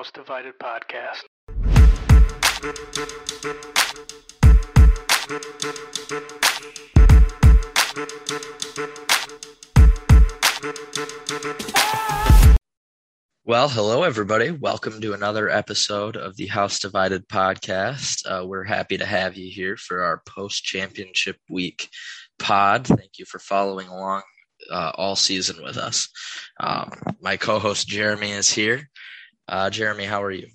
House Divided podcast. Well, hello, everybody. Welcome to another episode of the House Divided podcast. Uh, we're happy to have you here for our post championship week pod. Thank you for following along uh, all season with us. Um, my co host Jeremy is here. Uh, Jeremy, how are you?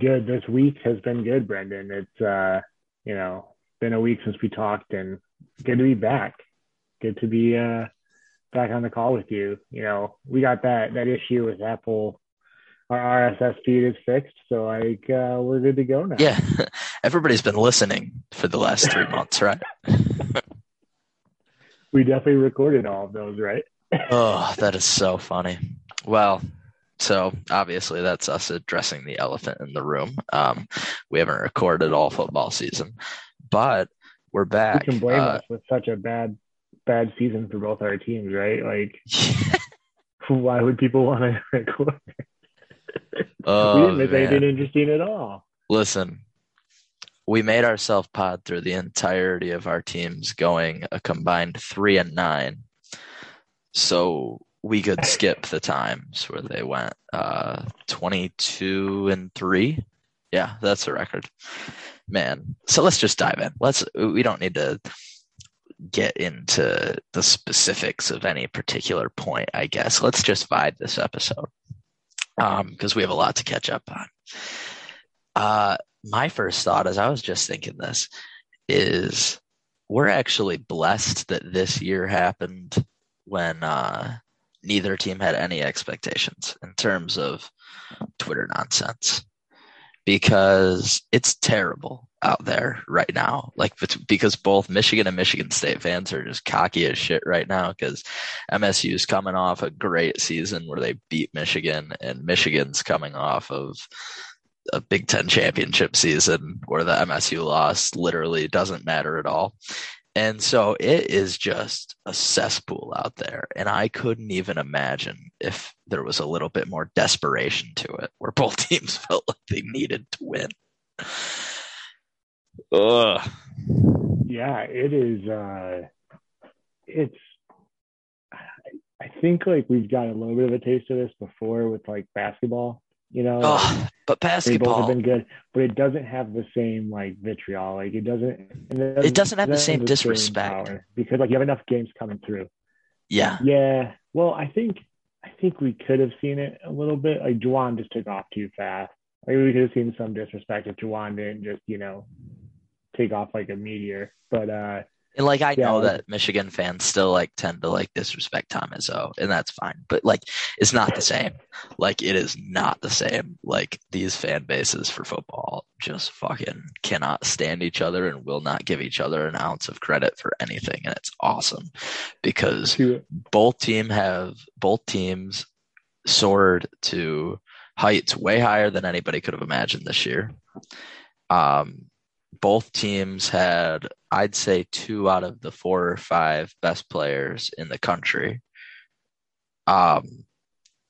Good. This week has been good, Brendan. It's, uh, you know, been a week since we talked and good to be back. Good to be uh, back on the call with you. You know, we got that that issue with Apple. Our RSS feed is fixed, so like uh, we're good to go now. Yeah, everybody's been listening for the last three months, right? we definitely recorded all of those, right? oh, that is so funny. Well, so obviously that's us addressing the elephant in the room. Um, we haven't recorded all football season, but we're back. You can blame Uh, us with such a bad bad season for both our teams, right? Like, why would people want to record? we oh, didn't miss man. anything interesting at all. Listen, we made ourselves pod through the entirety of our teams going a combined three and nine. So we could skip the times where they went uh 22 and 3. Yeah, that's a record. Man. So let's just dive in. Let's we don't need to get into the specifics of any particular point, I guess. Let's just vibe this episode. Um because we have a lot to catch up on. Uh my first thought as I was just thinking this is we're actually blessed that this year happened when uh, neither team had any expectations in terms of Twitter nonsense because it's terrible out there right now. Like because both Michigan and Michigan State fans are just cocky as shit right now because MSU is coming off a great season where they beat Michigan and Michigan's coming off of a Big Ten championship season where the MSU loss literally doesn't matter at all. And so it is just a cesspool out there. And I couldn't even imagine if there was a little bit more desperation to it where both teams felt like they needed to win. Ugh. Yeah, it is. uh It's. I- I think like we've got a little bit of a taste of this before with like basketball. You know, Ugh. But they both have been good, but it doesn't have the same like vitriol. Like it doesn't. It doesn't have the same disrespect. power because like you have enough games coming through. yeah. Yeah. Well, I think I think we could have seen it a little bit. Like Juwan just took off too fast. Like we could have seen some disrespect if Juwan didn't just you know take off like a meteor. But uh And like I Yeah, know that Michigan fans still like tend to like disrespect Tom Izzo, and that's fine. But like it's not the same. Like it is not the same. Like these fan bases for football just fucking cannot stand each other and will not give each other an ounce of credit for anything. And it's awesome because both team have both teams soared to heights way higher than anybody could have imagined this year. Um, both teams had, I'd say, two out of the four or five best players in the country. Um,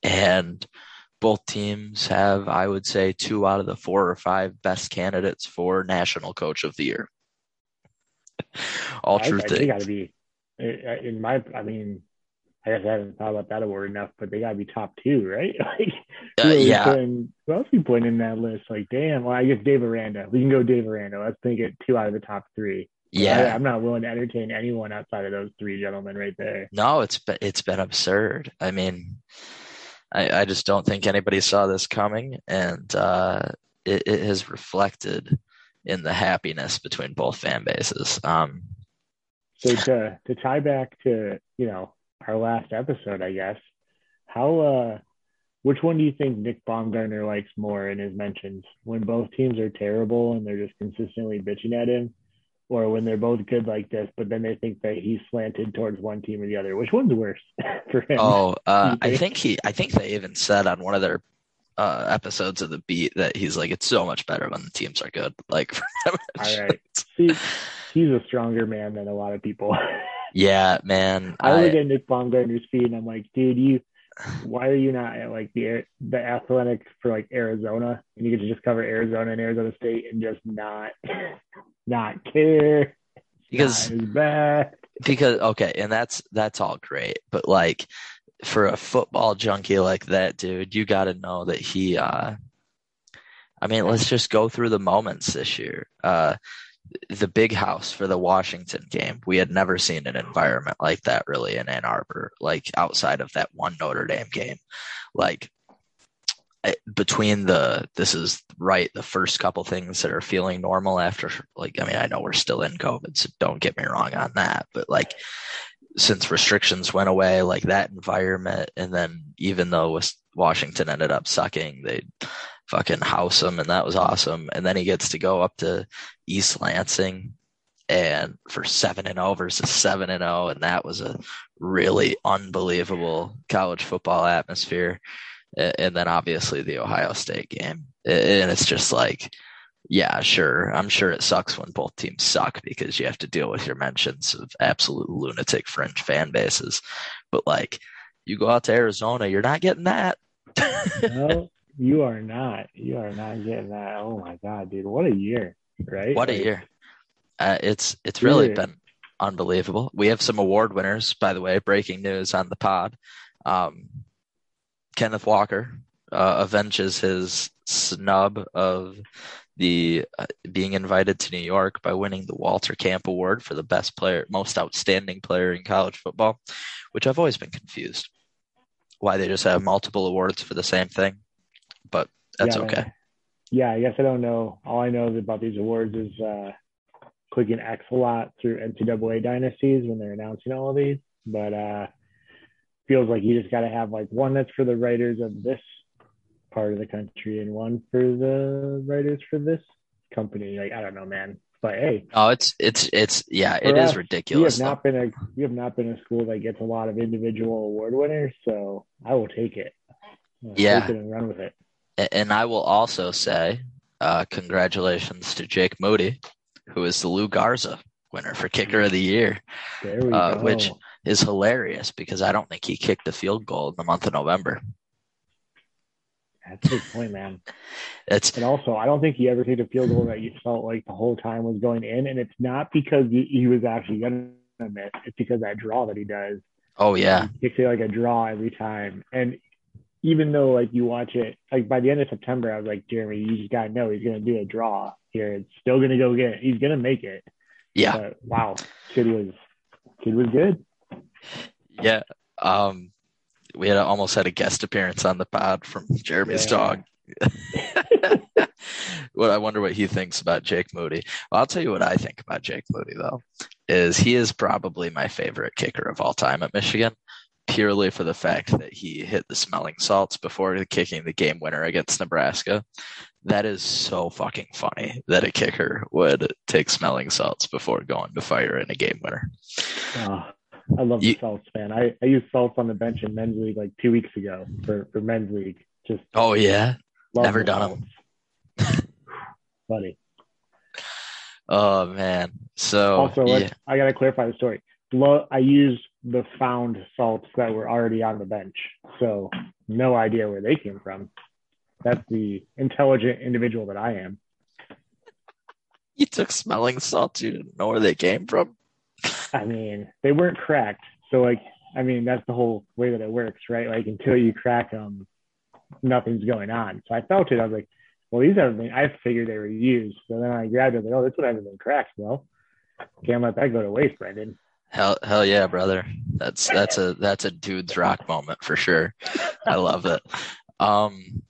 and both teams have, I would say, two out of the four or five best candidates for National Coach of the Year. All I, true I, they things. got to be in my. I mean, I guess I haven't thought about that award enough, but they got to be top two, right? like, Uh, who, yeah, putting, who else we putting in that list? Like, damn. Well, I guess Dave Aranda. We can go Dave Aranda. Let's make it two out of the top three. I, yeah. I'm not willing to entertain anyone outside of those three gentlemen right there. No, it's been it's been absurd. I mean, I, I just don't think anybody saw this coming, and uh, it, it has reflected in the happiness between both fan bases. Um, So to to tie back to you know our last episode, I guess how uh which one do you think Nick Baumgardner likes more in his mentions? When both teams are terrible and they're just consistently bitching at him, or when they're both good like this, but then they think that he's slanted towards one team or the other? Which one's worse for him? oh, uh, You I think? think he, I think they even said on one of their uh, episodes of the beat that he's like, it's so much better when the teams are good. Like, All right. See, he's a stronger man than a lot of people. yeah, man. I I, look at Nick Baumgardner's feed and I'm like, dude, you why are you not at like the the athletic for like Arizona and you get to just cover Arizona and Arizona State and just not not care because bad. because okay, and that's that's all great, but like for a football junkie like that, dude, you got to know that he. uh I mean, let's just go through the moments this year. Uh the big house for the Washington game. We had never seen an environment like that really in Ann Arbor, like outside of that one Notre Dame game. Like eh, between the this is right the first couple things that are feeling normal after like I mean I know we're still in COVID so don't get me wrong on that but like since restrictions went away like that environment and then even though Washington ended up sucking they fucking house him, and that was awesome. And then he gets to go up to East Lansing and for seven and zero versus seven and zero, and that was a really unbelievable college football atmosphere. And then obviously the Ohio State game, and it's just like, yeah, sure, I'm sure it sucks when both teams suck because you have to deal with your mentions of absolute lunatic fringe fan bases. But like, you go out to Arizona, you're not getting that. no, you are not. You are not getting that. Oh my god, dude! What a year, right? What a like, year! Uh, it's it's really been unbelievable. We have some award winners, by the way. Breaking news on the pod. Um, Kenneth Walker uh, avenges his snub of the uh, being invited to New York by winning the Walter Camp Award for the best player, most outstanding player in college football, which I've always been confused why they just have multiple awards for the same thing but that's yeah, okay. Yeah, I guess I don't know. All I know about these awards is uh, clicking X a lot through NCAA dynasties when they're announcing all of these. But uh, feels like you just got to have like one that's for the writers of this part of the country and one for the writers for this company. Like I don't know, man. But hey, oh, it's it's it's yeah, it us, is ridiculous. We have not been a we have not been a school that gets a lot of individual award winners, so I will take it. I'll yeah, take it and run with it. And I will also say, uh, congratulations to Jake Moody, who is the Lou Groza winner for Kicker of the Year, uh, which is hilarious because I don't think he kicked a field goal in the month of November. That's a good point, man. it's and also I don't think he ever kicked a field goal that you felt like the whole time was going in, and it's not because he was actually gonna miss. It's because that draw that he does. Oh yeah, he kicks it like a draw every time, and even though like you watch it, like by the end of September, I was like, Jeremy, you just gotta know he's gonna do a draw here. It's still gonna go get. It. He's gonna make it. Yeah. But, wow, kid was kid was good. Yeah. Um, we had almost had a guest appearance on the pod from Jeremy's yeah. dog. what I wonder what he thinks about Jake Moody. Well, I'll tell you what I think about Jake Moody though. Is he is probably my favorite kicker of all time at Michigan purely for the fact that he hit the smelling salts before kicking the game winner against Nebraska. That is so fucking funny that a kicker would take smelling salts before going to fire in a game winner. Oh, I love you, the salts, man. I, I used salts on the bench in men's league like two weeks ago for, for men's league. Just oh yeah, never done them. Funny. Oh man. So also, yeah. I gotta clarify the story. I used the found salts that were already on the bench. So no idea where they came from. That's the intelligent individual that I am. You took smelling salts. You didn't know where they came from. I mean, they weren't cracked. So like, I mean, that's the whole way that it works, right? Like until you crack them, nothing's going on. So I felt it. I was like, well, these haven't been. I figured they were used. So then I grabbed it. Like, oh, this one hasn't been cracked. Well, can't let that go to waste, Brendan. Hell, hell yeah, brother. That's that's a that's a dude's rock moment for sure. I love it. Um,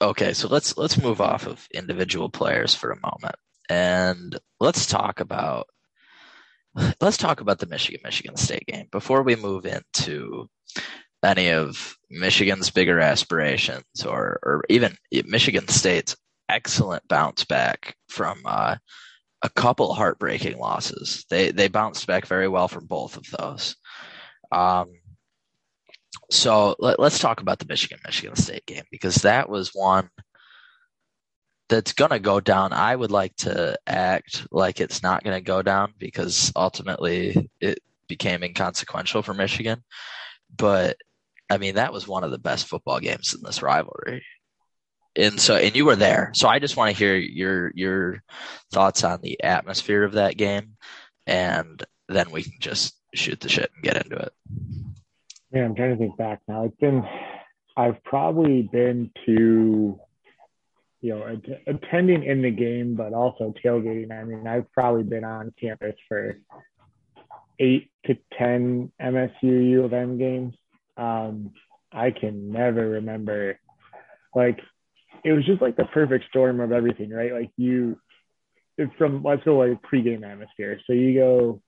okay, so let's let's move off of individual players for a moment, and let's talk about let's talk about the Michigan Michigan State game before we move into any of Michigan's bigger aspirations or or even Michigan State's excellent bounce back from uh, a couple heartbreaking losses. They they bounced back very well from both of those. Um, so let, us talk about the Michigan Michigan State game because that was one that's going to go down. I would like to act like it's not going to go down because ultimately it became inconsequential for Michigan. But I mean, that was one of the best football games in this rivalry. And so, and you were there. So I just want to hear your your thoughts on the atmosphere of that game, and then we can just shoot the shit and get into it. Yeah, I'm trying to think back now. It's been, I've probably been to, you know, attending in the game, but also tailgating. I mean, I've probably been on campus for eight to 10 MSU U of M games. Um, I can never remember, like, it was just like the perfect storm of everything, right? Like, you, it's from let's go like pregame atmosphere. So you go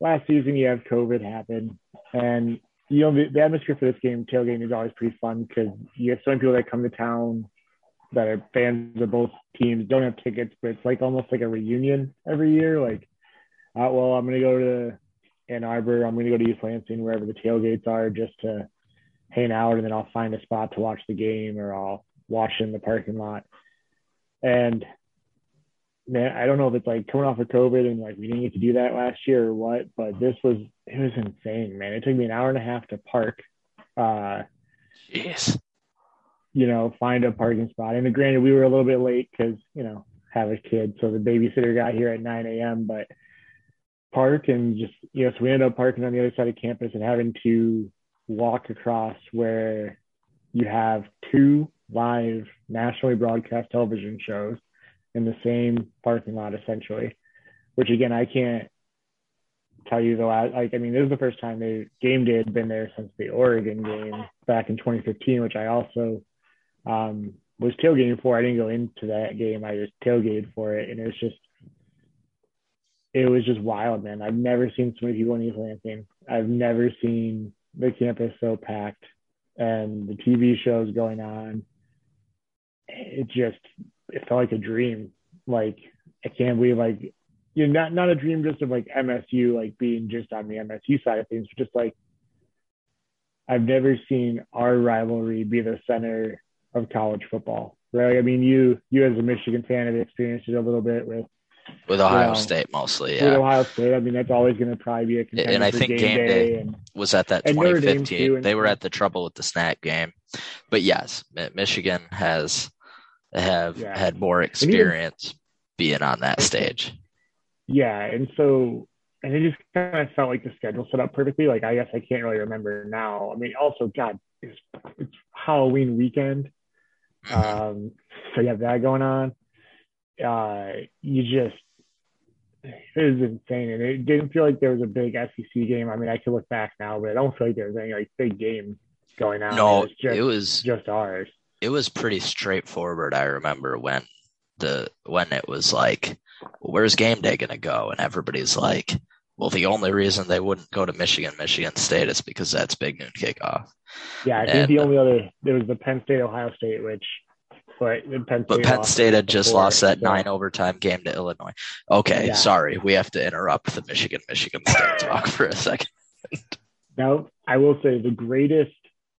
last season, you have COVID happen, and you know the, the atmosphere for this game, tailgating is always pretty fun because you have so many people that come to town that are fans of both teams, don't have tickets, but it's like almost like a reunion every year. Like, uh, well, I'm gonna go to Ann Arbor, I'm gonna go to East Lansing, wherever the tailgates are, just to hang out, and then I'll find a spot to watch the game, or I'll watch in the parking lot. And man, I don't know if it's like coming off of COVID and like we didn't get to do that last year or what, but this was it was insane, man. It took me an hour and a half to park. Uh, Jeez. You know, find a parking spot. And granted, we were a little bit late because you know have a kid, so the babysitter got here at 9 a.m. But park and just you know, so we ended up parking on the other side of campus and having to walk across where you have two live nationally broadcast television shows in the same parking lot essentially, which again I can't tell you the I like I mean this is the first time the game day had been there since the Oregon game back in 2015, which I also um, was tailgating for. I didn't go into that game. I just tailgated for it, and it was just it was just wild, man. I've never seen so many people in East Lansing. I've never seen the campus so packed and the TV shows going on. It just it felt like a dream. Like I can't believe like you know not not a dream just of like MSU like being just on the MSU side of things, but just like I've never seen our rivalry be the center of college football. Right? I mean, you you as a Michigan fan have experienced it a little bit with with Ohio you know, State mostly. Yeah, with Ohio State. I mean, that's always going to probably be a contender. And I think game, game day, day and, was at that 2015. Too, they were at the trouble with the snack game, but yes, Michigan has have yeah. had more experience being on that stage. Yeah, and so and it just kind of felt like the schedule set up perfectly. Like I guess I can't really remember now. I mean, also God, it's, it's Halloween weekend, mm-hmm. um, so you have that going on. Uh, you just it was insane, and it didn't feel like there was a big SEC game. I mean, I could look back now, but I don't feel like there was any like big game going on. No, it was just, it was just ours it was pretty straightforward. I remember when the when it was like, where's game day gonna go? And everybody's like, well, the only reason they wouldn't go to Michigan, Michigan State is because that's big noon kickoff. Yeah, I think and, the only other there was the Penn State Ohio State, which but Penn State, but Penn State had just before, lost that so. nine overtime game to Illinois. Okay, yeah. sorry, we have to interrupt the Michigan Michigan State talk for a second. now, I will say the greatest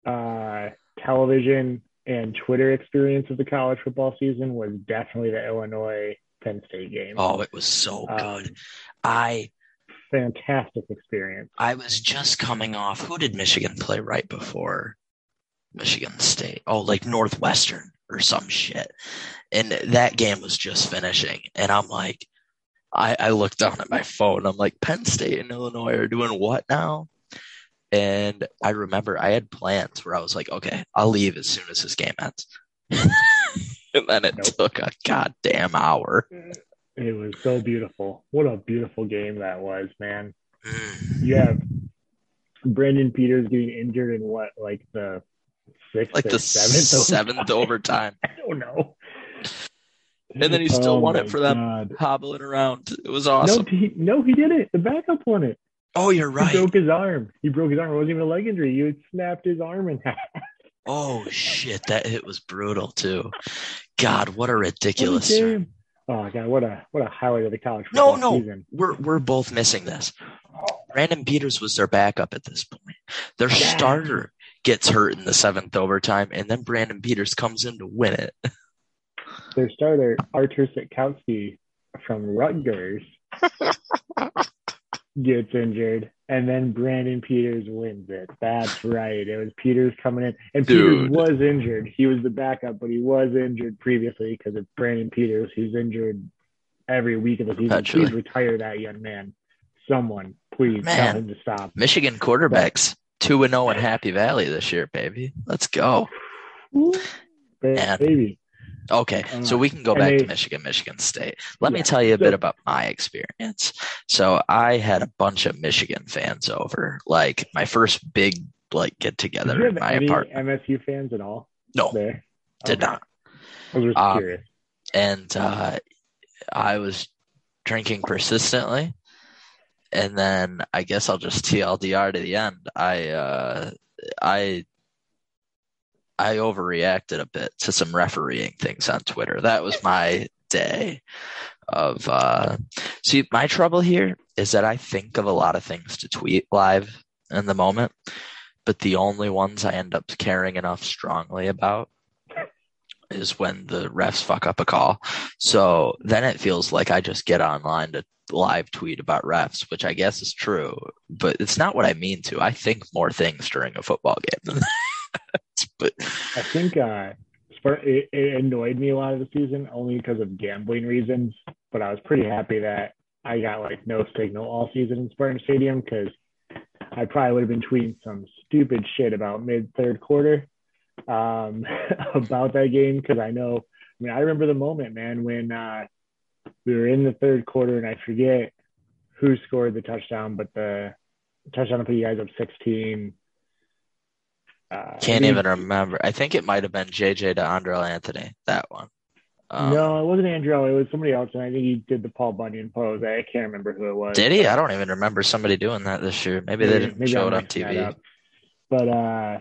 uh, television and Twitter experience of the college football season was definitely the Illinois Penn State game. Oh, it was so good. Um, I fantastic experience. I was just coming off. Who did Michigan play right before Michigan State? Oh, like Northwestern or some shit. And that game was just finishing, and I'm like, I, I looked down at my phone. I'm like, Penn State and Illinois are doing what now? And I remember I had plans where I was like, okay, I'll leave as soon as this game ends. and then it nope. took a goddamn hour. It was so beautiful. What a beautiful game that was, man. Mm. You have Brandon Peters getting injured in what, like the sixth, like the seventh, seventh overtime. I don't know. And then he still oh won it for them God. hobbling around. It was awesome. No, he, no, he did it. The backup won it. Oh, you're right. He broke his arm. He broke his arm. It wasn't even a leg injury. You had snapped his arm in half. Oh shit! That hit was brutal too. God, what a ridiculous. What oh god, what a what a highlight of the college no, no, season. we're we're both missing this. Brandon Peters was their backup at this point. Their yeah. starter gets hurt in the seventh overtime, and then Brandon Peters comes in to win it. Their starter Artur Sitkowski from Rutgers gets injured, and then Brandon Peters wins it. That's right. It was Peters coming in, and Dude. Peters was injured. He was the backup, but he was injured previously because it's Brandon Peters who's injured every week of the season. Perpetually. Please retire that young man. Someone, please Man. tell him to stop. Michigan quarterbacks two and zero in Happy Valley this year, baby. Let's go. Ba- Baby. Okay, so we can go back to Michigan, Michigan State. Let me tell you a so- bit about my experience. So I had a bunch of Michigan fans over, like my first big like get together in my any apartment. MSU fans at all No, there? did Okay. not. I was just Um, curious. and uh, I was drinking persistently. And then I guess I'll just TLDR to the end. I uh, I I overreacted a bit to some refereeing things on Twitter. That was my day of uh, see my trouble here is that I think of a lot of things to tweet live in the moment, but the only ones I end up caring enough strongly about is when the refs fuck up a call. So then it feels like I just get online to live tweet about refs, which I guess is true, but it's not what I mean to. I think more things during a football game. But I think uh, it, annoyed me a lot of the season only because of gambling reasons. But I was pretty happy that I got like no signal all season in Spartan Stadium because I probably would have been tweeting some stupid shit about mid third quarter um, about that game because I know. I mean, I remember the moment, man, when uh, we were in the third quarter and I forget who scored the touchdown, but the touchdown to put you guys up 16. Uh, can't think- even remember. I think it might have been JJ to Andrel Anthony, that one. Um, no, it wasn't Andrew. It was somebody else, and I think he did the Paul Bunyan pose. I can't remember who it was. Did he? I don't even remember somebody doing that this year. Maybe they didn't maybe show I'm it on TV. But uh,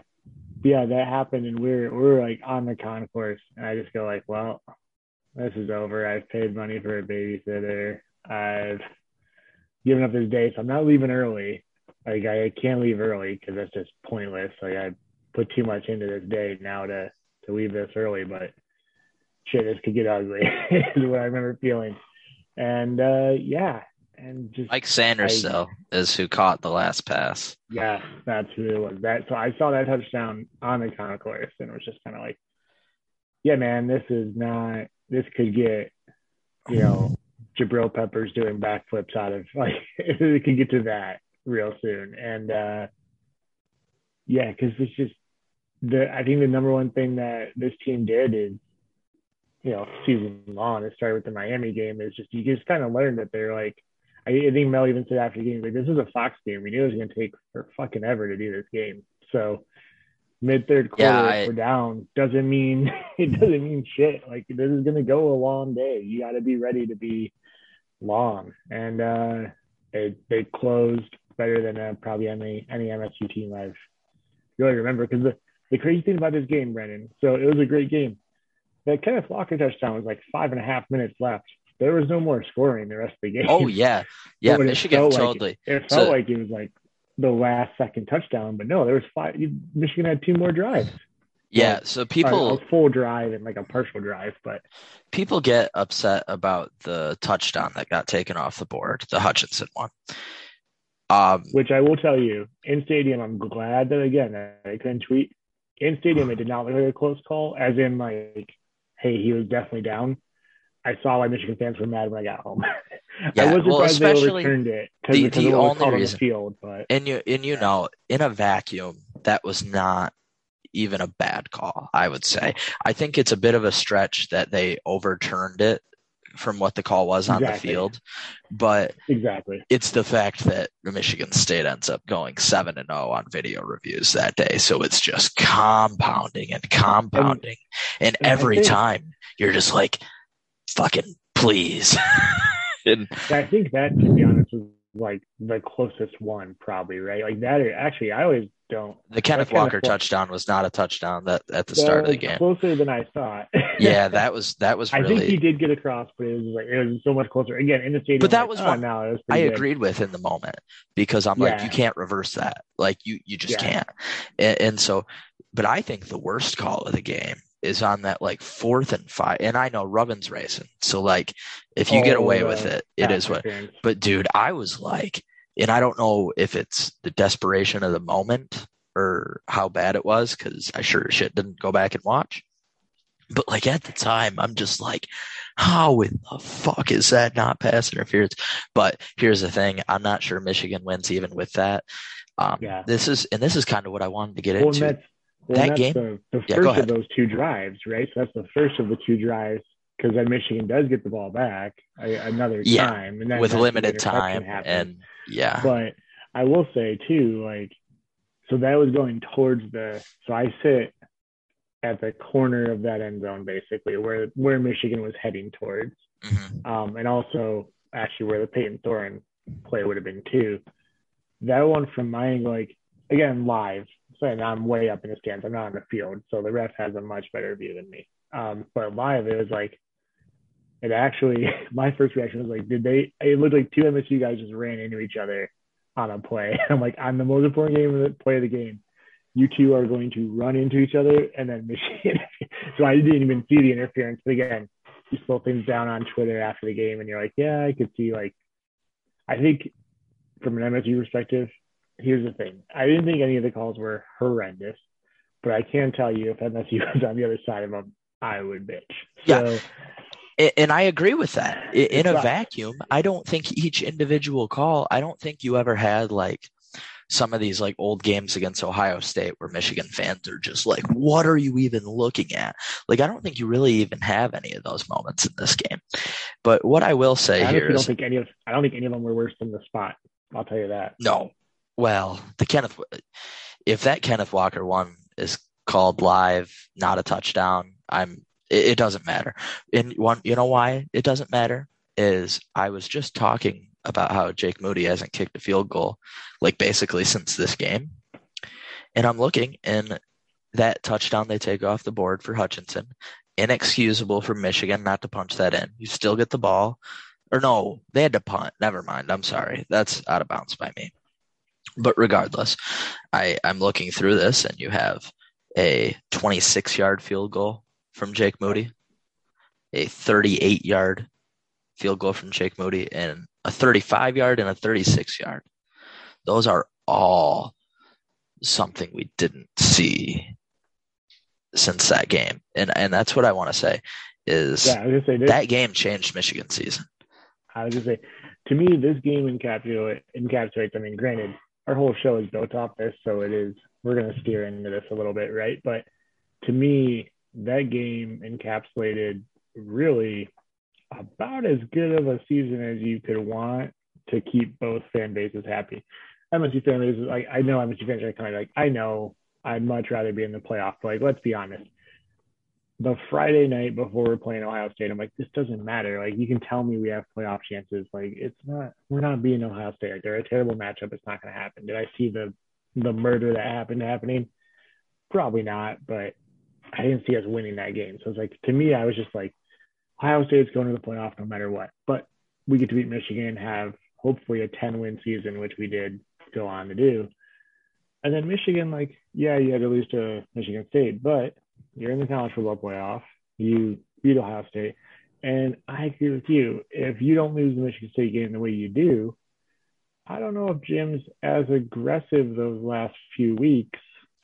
yeah, that happened, and we're we're like on the concourse, and I just go like, well, this is over. I've paid money for a babysitter. I've given up this day, so I'm not leaving early. Like I can't leave early because that's just pointless. Like I put too much into this day now to to leave this early, but shit, this could get ugly. is what I remember feeling. And uh, yeah, and just Mike Sanders, I- though, is who caught the last pass. yeah, that's who it was. That so I saw that touchdown on the concourse and it was just kind of like, yeah, man, this is not. This could get, you know, Jabril Peppers doing backflips out of like it could get to that real soon. And uh yeah, because it's just the I think the number one thing that this team did is, you know, season long. It started with the Miami game. Is just you just kind of learned that they're like. I, I think Mel even said after the game, like this is a Fox game. We knew it was going to take for fucking ever to do this game. So mid third quarter, Yeah, I- we're down doesn't mean it doesn't mean shit. Like this is going to go a long day. You got to be ready to be long, and uh, they they closed better than uh, probably any any MSU team I've really remember. Because the crazy thing about this game, Brendan. So it was a great game. That Kenneth Walker touchdown was like five and a half minutes left. There was no more scoring the rest of the game. Oh yeah, yeah. It Michigan felt like totally. It felt So- like it was like the last second touchdown, but no, there was five. Michigan had two more drives. Yeah, Well, so people a full drive and like a partial drive, but people get upset about the touchdown that got taken off the board, the Hutchinson one. Um, which I will tell you, in stadium, I'm glad that again I couldn't tweet. In stadium, it did not look like a close call, as in like, hey, he was definitely down. I saw why Michigan fans were mad when I got home. Yeah, I was well, surprised they especially overturned it the- because the it was only called on the reason- field, but and you and you Yeah. know, in a vacuum, that was not even a bad call. I would say. I think it's a bit of a stretch that they overturned it from what the call was on the field, but exactly. it's the fact that Michigan State ends up going seven and zero on video reviews that day, so it's just compounding and compounding, and, and I every think- time you're just like, "Fucking please." and I think that, to be honest, was like the closest one, probably right. Like that. Actually, I always don't. the Kenneth That Kenneth Walker Wa- touchdown was not a touchdown that at the start of the game. closer than I thought. Yeah, that was that was I think he did get across, but it was like it was so much closer. Again, in the stadium, But that like, was oh, one no, was I good. agreed with in the moment because I'm like, you can't reverse that. Like you, you just Yeah. can't. And, and so, but I think the worst call of the game is on that like fourth and five. And I know Rubbin's racing, so like if you get Oh, away the with it, it is what. But dude, I was like, and I don't know if it's the desperation of the moment or how bad it was because I sure as shit didn't go back and watch. But like at the time, I'm just like, how in the fuck is that not pass interference? But here's the thing: I'm not sure Michigan wins even with that. Um, yeah. This is and this is kind of what I wanted to get well, into. That's, well, that game, the, the first yeah, of those two drives, right? So that's the first of the two drives because then Michigan does get the ball back another yeah, time, and then with limited time, and yeah. But I will say too, like, so that was going towards the. So I sit at the corner of that end zone, basically where where Michigan was heading towards, mm-hmm. um, and also actually where the Peyton Thorne play would have been too. That one from my angle, like again live, saying I'm way up in the stands. I'm not on the field, so the ref has a much better view than me. Um, but live, it was like it actually. My first reaction was like, did they? It looked like two MSU guys just ran into each other on a play. I'm like, on the most important game of the play of the game, you two are going to run into each other, and then Michigan. so I didn't even see the interference. But again, you slow things down on Twitter after the game, and you're like, yeah, I could see like. I think from an MSU perspective, here's the thing. I didn't think any of the calls were horrendous, but I can tell you if MSU was on the other side of them, I would bitch. So, yeah. And I agree with that. In a vacuum, I don't think each individual call, I don't think you ever had like some of these like old games against Ohio State where Michigan fans are just like, what are you even looking at? Like, I don't think you really even have any of those moments in this game. But what I will say I here don't think any of I don't think any of them were worse than the spot. I'll tell you that. No, well, the Kenneth, if that Kenneth Walker one is called live, not a touchdown, I'm. It, it doesn't matter. And one, you know why it doesn't matter is I was just talking about how Jake Moody hasn't kicked a field goal, like basically since this game, and I'm looking and that touchdown they take off the board for Hutchinson, inexcusable for Michigan not to punch that in. You still get the ball, or no, they had to punt. Never mind. I'm sorry. That's out of bounds by me. But regardless, I, I'm looking through this, and you have a 26 yard field goal from Jake Moody, a 38 yard field goal from Jake Moody, and a 35 yard and a 36 yard. Those are all something we didn't see since that game. And and that's what I want to say is yeah, say, that game changed Michigan season. I was just say to me this game encapsulates encapsulates I mean granted our whole show is built off this, so it is we're going to steer into this a little bit, right? But to me, that game encapsulated really about as good of a season as you could want to keep both fan bases happy. MSU fan bases, like I know MSU fans are kind of like, I know I'd much rather be in the playoff, but like let's be honest, the Friday night before we're playing Ohio State, I'm like, this doesn't matter. Like, you can tell me we have playoff chances. Like, it's not, we're not being Ohio State. Like, they're a terrible matchup. It's not going to happen. Did I see the the murder that happened happening? Probably not, but I didn't see us winning that game. So it's like, to me, I was just like, Ohio State's going to the playoff no matter what. But we get to beat Michigan, have hopefully a 10 win season, which we did go on to do. And then Michigan, like, yeah, you had to lose to Michigan State, but you're in the college football playoff. You beat Ohio State. And I agree with you. If you don't lose the Michigan State game the way you do, I don't know if Jim's as aggressive those last few weeks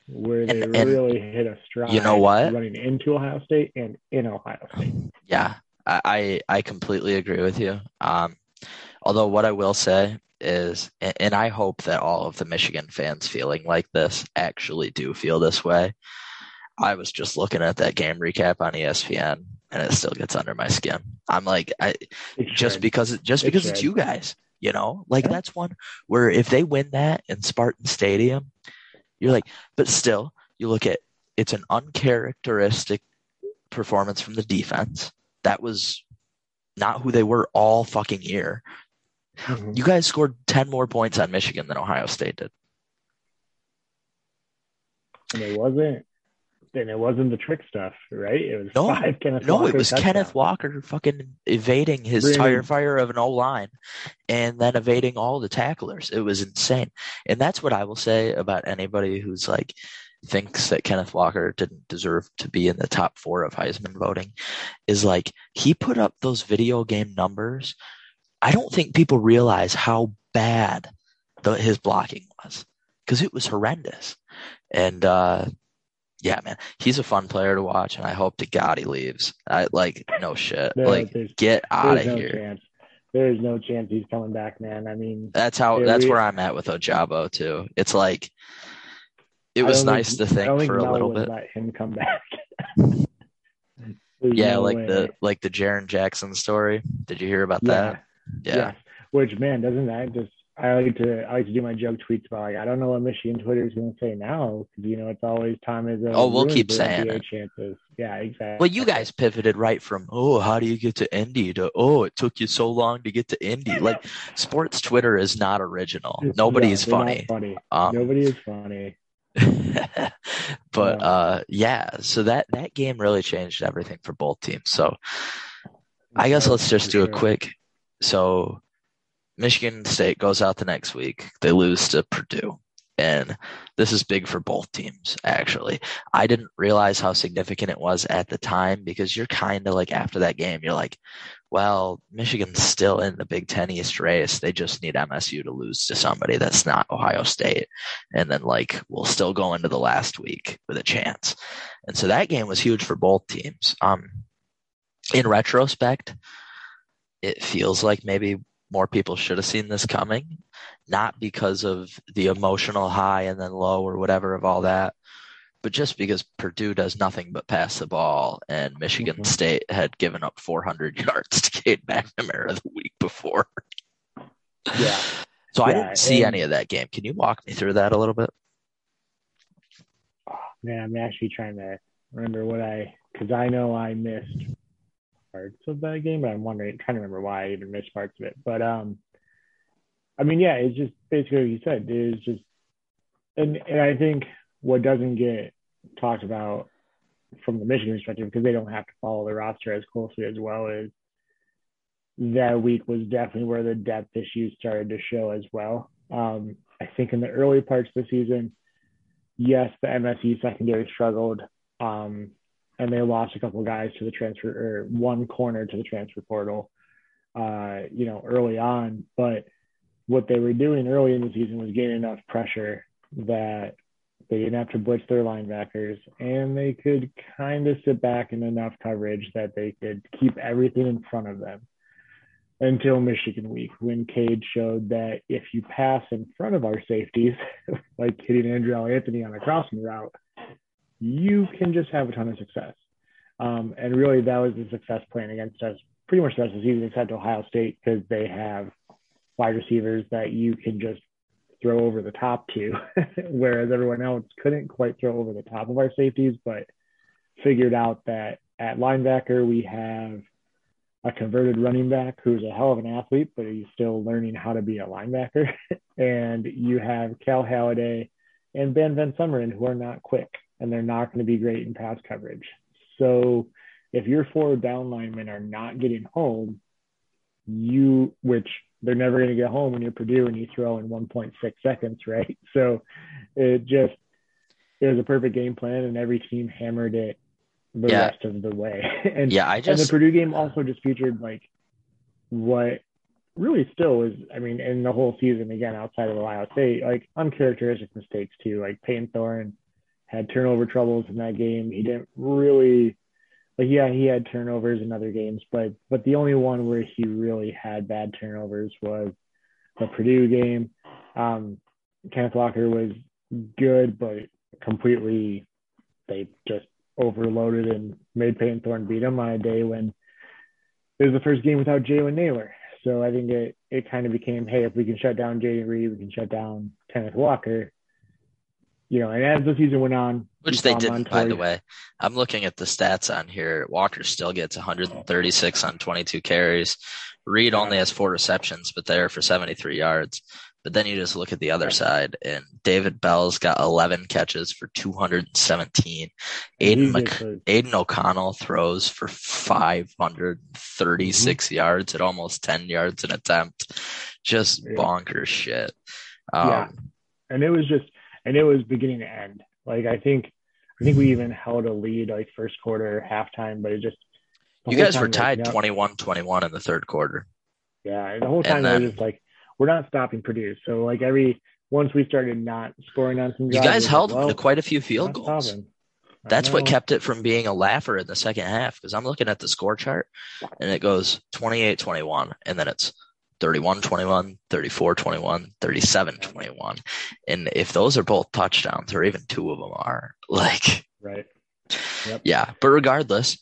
where they and, and really hit a stride. You know what? Running into Ohio State and in Ohio State. Yeah, I I completely agree with you. Um, although what I will say is, and I hope that all of the Michigan fans feeling like this actually do feel this way. I was just looking at that game recap on ESPN, and it still gets under my skin. I'm like, I just because just because it's you guys, you know, like yeah. that's one where if they win that in Spartan Stadium, you're like, but still, you look at it's an uncharacteristic performance from the defense. That was not who they were all fucking year. Mm-hmm. You guys scored 10 more points on Michigan than Ohio State did. And it wasn't and it wasn't the trick stuff, right? It was no, five Kenneth no, Walker it was touchdowns. Kenneth Walker fucking evading his really? tire fire of an O line, and then evading all the tacklers. It was insane, and that's what I will say about anybody who's like thinks that Kenneth Walker didn't deserve to be in the top four of Heisman voting, is like he put up those video game numbers. I don't think people realize how bad the, his blocking was because it was horrendous. And uh, yeah, man, he's a fun player to watch, and I hope to God he leaves. I like no shit. There- like get out of no here. chance. There is no chance he's coming back, man. I mean, That's how. Yeah, that's we- where I'm at with Ojabo too. It's like it was nice think- to think for a little bit. Let him come back. Yeah, no like way. the like the Jaron Jackson story. Did you hear about yeah, that? Yeah. Yes. Which man, doesn't that just? I like to I like to do my joke tweets about like I don't know what Michigan Twitter is going to say now because you know it's always time is. Oh, we'll keep saying it. chances. Yeah, exactly. Well, you guys pivoted right from oh, how do you get to Indy to oh, it took you so long to get to Indy. Like sports Twitter is not original. It's- Nobody yeah, is funny. funny. Um, Nobody is funny. but Yeah. uh yeah, so that that game really changed everything for both teams. So I guess let's just do a quick. So Michigan State goes out the next week. They lose to Purdue. And this is big for both teams, actually. I didn't realize how significant it was at the time because you're kind of like, after that game, you're like, well, Michigan's still in the Big Ten East race. They just need MSU to lose to somebody that's not Ohio State. And then, like, we'll still go into the last week with a chance. And so that game was huge for both teams. Um, in retrospect, it feels like maybe more people should have seen this coming, not because of the emotional high and then low or whatever of all that, but just because Purdue does nothing but pass the ball and Michigan Mhm. State had given up 400 yards to Cade McNamara the week before. Yeah. So I didn't see and- any of that game. Can you walk me through that a little bit? Man, I'm actually trying to remember what I because I know I missed parts of that game, but I'm wondering trying to remember why I even missed parts of it. But um, I mean, yeah, it's just basically what you said. It's just and and I think what doesn't get talked about from the Michigan perspective because they don't have to follow the roster as closely as well is that week was definitely where the depth issues started to show as well. Um, I think in the early parts of the season, yes, the MSU secondary struggled, um, and they lost a couple guys to the transfer or one corner to the transfer portal, uh, you know, early on. But what they were doing early in the season was getting enough pressure that they didn't have to blitz their linebackers, and they could kind of sit back in enough coverage that they could keep everything in front of them until Michigan week when Cade showed that if you pass in front of our safeties, like hitting Andrew Anthony on a crossing route, you can just have a ton of success. Um, and really, that was the success plan against us pretty much the rest of the season, except Ohio State, because they have wide receivers that you can just throw over the top to, whereas everyone else couldn't quite throw over the top of our safeties, but figured out that at linebacker, we have a converted running back who's a hell of an athlete, but he's still learning how to be a linebacker. and you have Cal Haladay and Ben VanSumeren who are not quick and they're not going to be great in pass coverage. So if your four down linemen are not getting home, you, which they're never going to get home when you're Purdue and you throw in 1.6 seconds, right? So it just, it was a perfect game plan and every team hammered it the Yeah. rest of the way. and Yeah, I just and the Purdue game also just featured like what really still is, I mean, in the whole season, again, outside of Ohio State, like uncharacteristic mistakes too. Like Payton Thorne had turnover troubles in that game. He didn't really, like, yeah, he had turnovers in other games, but but the only one where he really had bad turnovers was the Purdue game. Um, Kenneth Walker was good, but completely, they just overloaded and made Payton Thorne beat him on a day when it was the first game without Jalen Nailor. So I think it, it kind of became, hey, if we can shut down Jayden Reed, we can shut down Kenneth Walker. You know, and as the season went on, Which they didn't, by the way. I'm looking at the stats on here. Walker still gets 136 on 22 carries. Reed only has four receptions, but they're for 73 yards. But then you just look at the other side, and David Bell's got 11 catches for 217. Aidan, Mc- Aidan O'Connell throws for 536 Mm-hmm. yards at almost 10 yards an attempt. Just Yeah. bonkers shit. Um, Yeah. and it was just and it was beginning to end like i think i think we even held a lead like first quarter halftime but it just you guys were like, tied no- 21 21 in the third quarter. yeah and the whole time then- was just like we're not stopping Purdue. So like every once we started not scoring on some, you guys we're held like, to well, quite a few field goals. stopping. That's what kept it from being a laugher in the second half because I'm looking at the score chart and it goes 28 21 and then it's 31 21, 34 21, 37 21. And if those are both touchdowns or even two of them are, like, right. yeah. But regardless,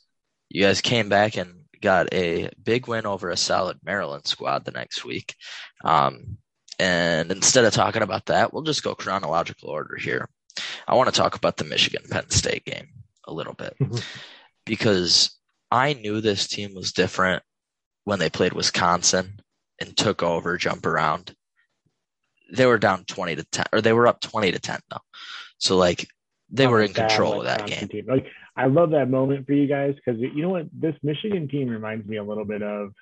you guys came back and got a big win over a solid Maryland squad the next week. Um, and instead of talking about that, we'll just go chronological order here. I want to talk about the Michigan Penn State game a little bit because I knew this team was different when they played Wisconsin and took over jump around. They were down 20 to 10 or they were up 20 to 10 though. So like they were in control of that game. team. Like I love that moment for you guys because you know what this Michigan team reminds me a little bit of,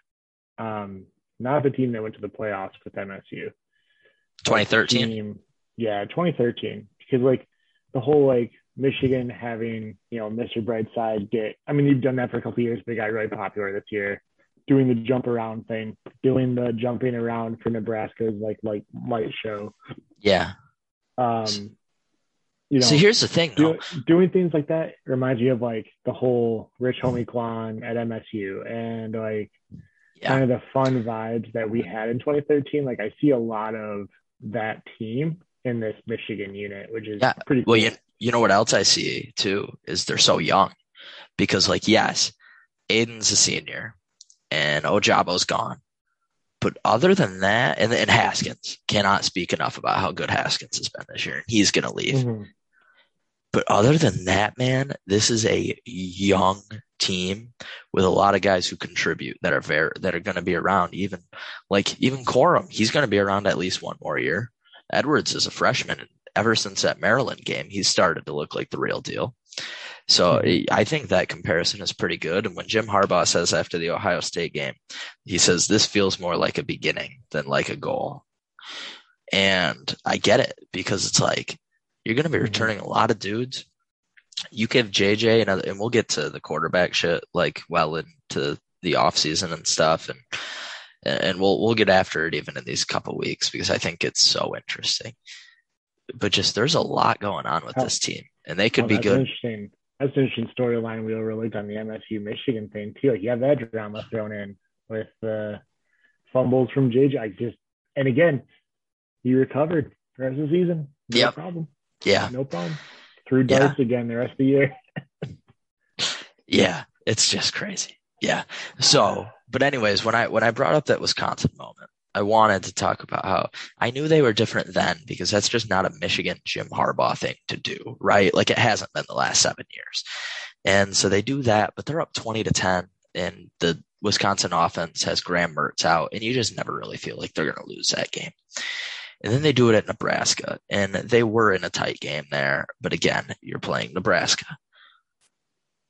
um, not the team that went to the playoffs with MSU. 2013. team- yeah, 2013. Because like the whole like Michigan having you know Mr. Brightside get. I mean, you've done that for a couple years, but it got really popular this year. Doing the jump around thing, doing the jumping around for Nebraska's like like light show. Yeah. Um, you know, so here's the thing though. do, doing things like that reminds me of like the whole Rich Homie Quan at MSU and like Yeah. kind of the fun vibes that we had in 2013. Like I see a lot of that team in this Michigan unit, which is Yeah. pretty cool. Well, you, you know what else I see too is they're so young because like, yes, Aidan's a senior and Ojabo's gone. But other than that, and, and Haskins cannot speak enough about how good Haskins has been this year. And he's going to leave. Mhm. But other than that, man, this is a young team with a lot of guys who contribute that are very that are going to be around. Even like even Corum, he's going to be around at least one more year. Edwards is a freshman, and ever since that Maryland game, he's started to look like the real deal. So I think that comparison is pretty good. And when Jim Harbaugh says after the Ohio State game, he says this feels more like a beginning than like a goal. And I get it because it's like you're going to be Mhm. returning a lot of dudes. You give JJ another, and we'll get to the quarterback shit like well into the offseason and stuff and and we'll we'll get after it even in these couple weeks because I think it's so interesting. But just there's a lot going on with How- this team and they could Well, be good. That's an interesting storyline we overlooked on the MSU Michigan thing too. Like you have that drama thrown in with the fumbles from JJ. I just and again, he recovered the rest of the season. Yeah. No Yep. problem. Yeah. No problem. Threw Yeah. darts again the rest of the year. Yeah, it's just crazy. Yeah. So, but anyways, when I when I brought up that Wisconsin moment, I wanted to talk about how I knew they were different then because that's just not a Michigan Jim Harbaugh thing to do, right? Like it hasn't been the last 7 years. And so they do that, but they're up 20 to 10 and the Wisconsin offense has Graham Mertz out and you just never really feel like they're going to lose that game. And then they do it at Nebraska and they were in a tight game there, but again, you're playing Nebraska.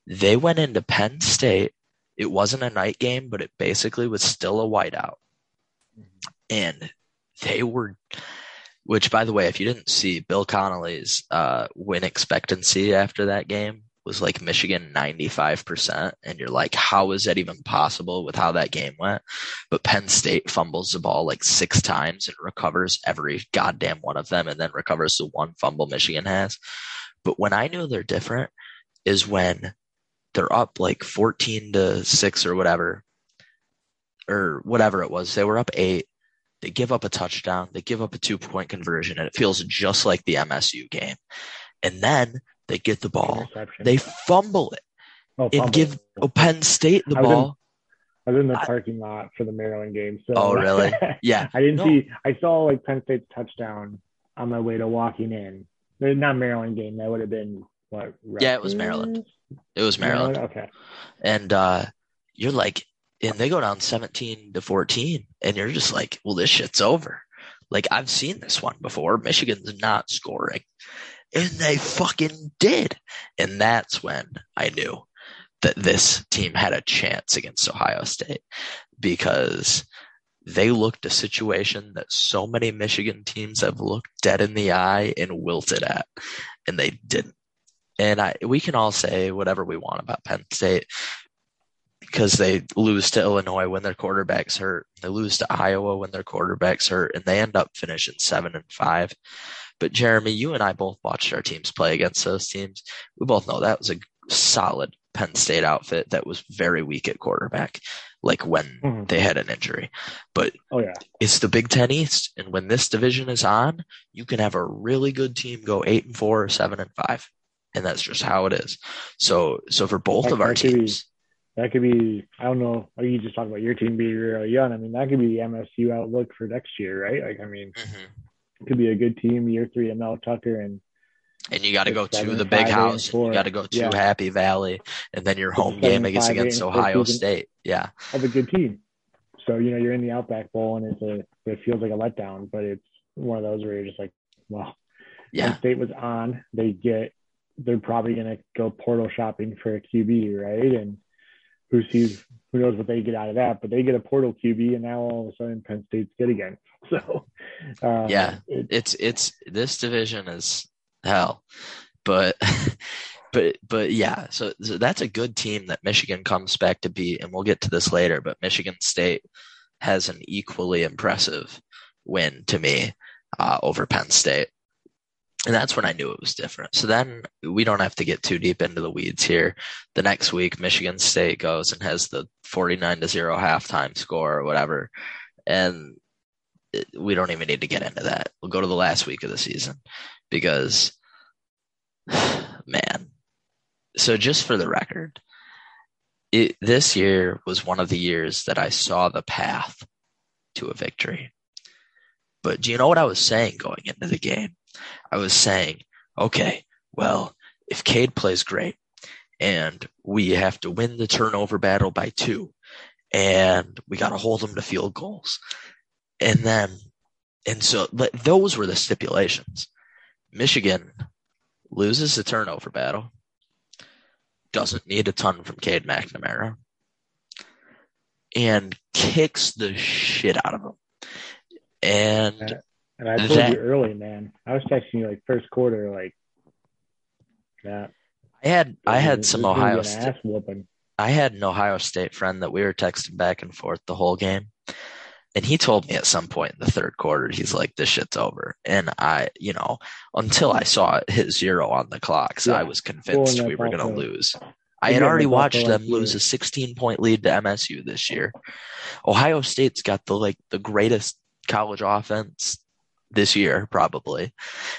They went into Penn State. It wasn't a night game, but it basically was still a whiteout. And they were, which by the way, if you didn't see Bill Connelly's uh, win expectancy after that game was like Michigan 95%. And you're like, how is that even possible with how that game went? But Penn State fumbles the ball like six times and recovers every goddamn one of them and then recovers the one fumble Michigan has. But when I knew they're different is when they're up like 14 to 6 or whatever or whatever it was they were up 8 they give up a touchdown they give up a two point conversion and it feels just like the MSU game and then they get the ball Interception. they fumble it oh, and fumble. give Penn State the I was in- ball I was in the I- parking lot for the Maryland game. So Oh, really? yeah I didn't No. see. I saw like Penn State's touchdown on my way to walking in. Not Maryland game. That would have been what? Yeah, it was Maryland. It was Maryland Okay. and uh you're like and they go down 17 to 14 and you're just like well this shit's over. Like i've seen this one before. Michigan's not scoring. And they fucking did. And that's when i knew that this team had a chance against ohio state because they looked a situation that so many michigan teams have looked dead in the eye and wilted at and they didn't. And I we can all say whatever we want about Penn State. Because they lose to Illinois when their quarterback's hurt. They lose to Iowa when their quarterback's hurt, and they end up finishing seven and five. But Jeremy, you and I both watched our teams play against those teams. We both know that was a solid Penn State outfit that was very weak at quarterback, like when mm-hmm. they had an injury. But oh yeah, it's the Big Ten East, and when this division is on, you can have a really good team go eight and four or seven and five, and that's just how it is. So, so for both of our teams, that could be. I don't know. Are you just talking about your team being really young? I mean, that could be the MSU outlook for next year, right? Like, I mean, mm-hmm. it could be a good team year three. Mel Tucker and and you got to go to the big house. You got to go to yeah. Happy Valley, and then your home game is against Ohio State. Yeah, of a good team. So you know you're in the Outback Bowl, and it's a it feels like a letdown, but it's one of those where you're just like, well, yeah. Penn State was on. They get they're probably gonna go portal shopping for a QB, right? And who sees who knows what they get out of that? But they get a portal QB, and now all of a sudden Penn State's good again. So uh, yeah, it's it's this division is hell. But but but yeah, so, so that's a good team that Michigan comes back to beat, and we'll get to this later. But Michigan State has an equally impressive win to me uh, over Penn State. And that's when I knew it was different. So then we don't have to get too deep into the weeds here. The next week, Michigan State goes and has the 49 to 0 halftime score or whatever. And we don't even need to get into that. We'll go to the last week of the season because, man. So just for the record, it, this year was one of the years that I saw the path to a victory. But do you know what I was saying going into the game? I was saying, okay, well, if Cade plays great and we have to win the turnover battle by two and we got to hold them to field goals. And then, and so those were the stipulations. Michigan loses the turnover battle, doesn't need a ton from Cade McNamara, and kicks the shit out of him. And and I told that, you early, man. I was texting you like first quarter, like that. I had I had some Ohio State. I had an Ohio State friend that we were texting back and forth the whole game. And he told me at some point in the third quarter, he's like, this shit's over. And I, you know, until I saw it hit zero on the clock, so yeah. I was convinced we were going to lose. I had already watched them lose a 16 point lead to MSU this year. Ohio State's got the like the greatest college offense this year, probably.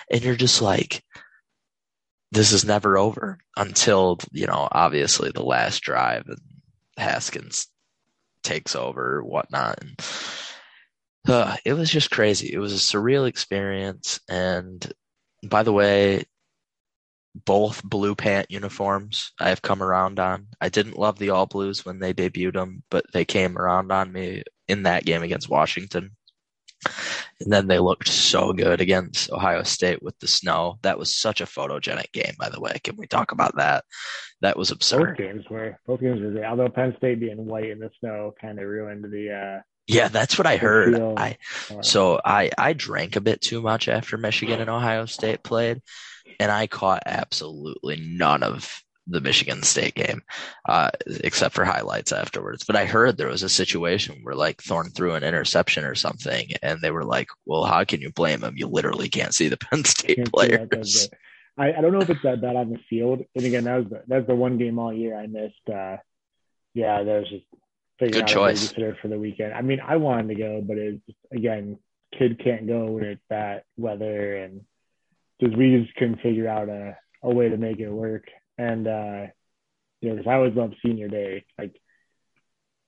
And you're just like, this is never over until, you know, obviously the last drive and Haskins takes over whatnot. And uh, it was just crazy. It was a surreal experience. And by the way, both blue pant uniforms I have come around on. I didn't love the all blues when they debuted them, but they came around on me in that game against Washington. And then they looked so good against Ohio State with the snow. That was such a photogenic game, by the way. Can we talk about that? That was absurd. Both games were both games were great. Although Penn State being white in the snow kind of ruined the. uh Yeah, that's what I heard. I so I I drank a bit too much after Michigan and Ohio State played, and I caught absolutely none of the Michigan State game, uh, except for highlights afterwards. But I heard there was a situation where like Thorne threw an interception or something, and they were like, "Well, how can you blame him? You literally can't see the Penn State players." I, I don't know if it's that bad on the field. And again, that was the, that's the one game all year I missed. Uh, yeah, that was just figuring Good out choice. a for the weekend. I mean, I wanted to go, but it's again, kid can't go when it's that weather, and just we just couldn't figure out a, a way to make it work. And, uh, you know, because I always love senior day. Like,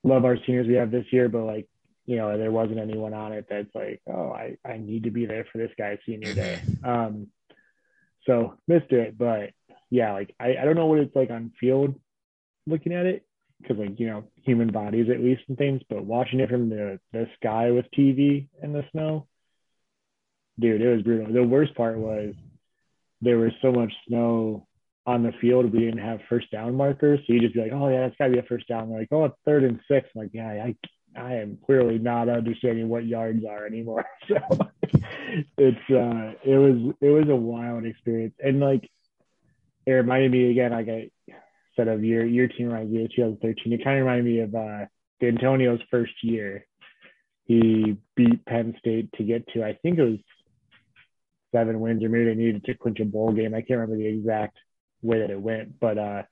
love our seniors we have this year, but like, you know, there wasn't anyone on it that's like, oh, I, I need to be there for this guy's senior day. Um, so missed it, but yeah, like I, I don't know what it's like on field looking at it because like you know human bodies at least and things, but watching it from the the sky with TV in the snow, dude, it was brutal. The worst part was there was so much snow on the field, we didn't have first down markers. So you just be like, oh yeah, that's gotta be a first down. They're like, oh, it's third and six. I'm like, yeah, I I am clearly not understanding what yards are anymore. So it's uh it was it was a wild experience. And like it reminded me again, like I said, of your your team reminds me of 2013. It kind of reminded me of uh, D'Antonio's first year. He beat Penn State to get to I think it was seven wins, or maybe they needed to clinch a bowl game. I can't remember the exact way that it went, but uh,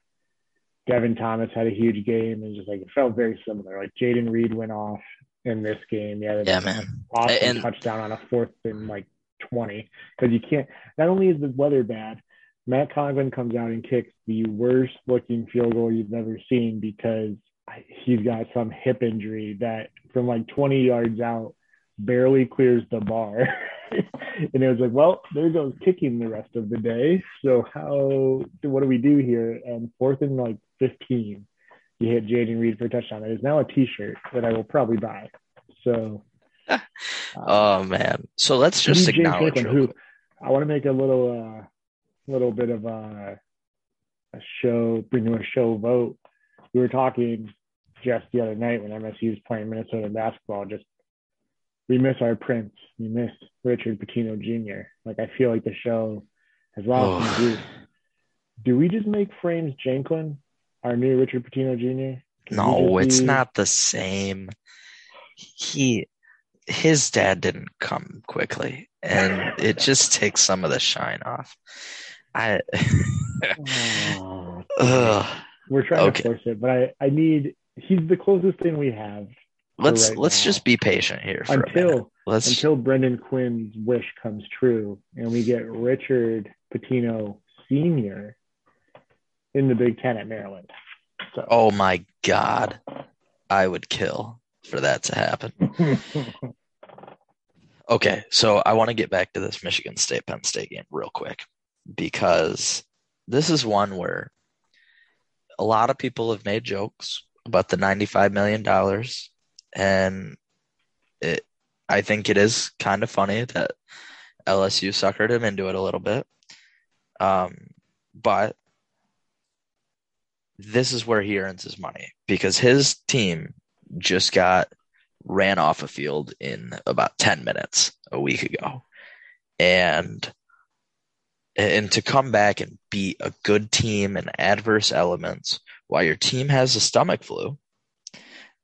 Devin Thomas had a huge game, and just like it felt very similar. Like Jayden Reed went off in this game. Yeah, yeah, man. Awesome and, touchdown on a fourth and like 20 because you can't. Not only is the weather bad, Matt Coghlin comes out and kicks the worst looking field goal you've ever seen because he's got some hip injury that from like 20 yards out barely clears the bar. and it was like, well, there goes kicking the rest of the day. So how what do we do here? And fourth and like 15, you hit Jayden Reed for a touchdown. That is now a T-shirt that I will probably buy. So. oh man! So let's just acknowledge. Who, I want to make a little, uh, little bit of a, a show, bring to a show vote. We were talking just the other night when MSU was playing Minnesota basketball. Just we miss our prince. We miss Richard Pitino Jr. Like I feel like the show has lost some juice. Do we just make Frames Janklin our new Richard Pitino Jr.? Can no, it's be... not the same. He his dad didn't come quickly, and it just takes some of the shine off. I. oh, We're trying okay. to force it, but I I need. He's the closest thing we have let's right let's now. just be patient here until until Brendan Quinn's wish comes true and we get Richard Pitino Senior in the Big Ten at Maryland. So. Oh my God, I would kill for that to happen. okay, so I want to get back to this Michigan State Penn State game real quick because this is one where a lot of people have made jokes about the $95 million and it, I think it is kind of funny that LSU suckered him into it a little bit. Um, but this is where he earns his money because his team just got ran off a field in about 10 minutes a week ago. And and to come back and beat a good team in adverse elements while your team has a stomach flu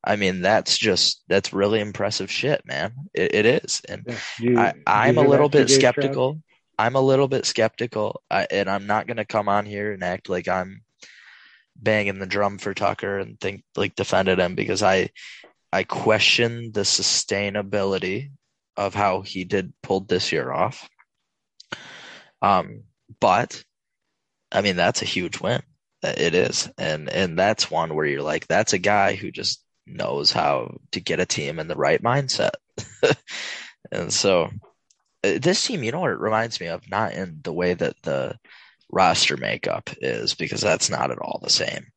I mean, that's just that's really impressive shit, man. it, it is, and yeah. you, I, am a little bit skeptical. I'm a little bit skeptical, I, and I'm not gonna come on here and act like I'm banging the drum for Tucker and think like defended him because I I question the sustainability of how he did pulled this year off. Um, but I mean that's a huge win. It is, and and that's one where you're like, that's a guy who just knows how to get a team in the right mindset. and so uh, this team, you know what it reminds me of? Not in the way that the roster makeup is, because that's not at all the same.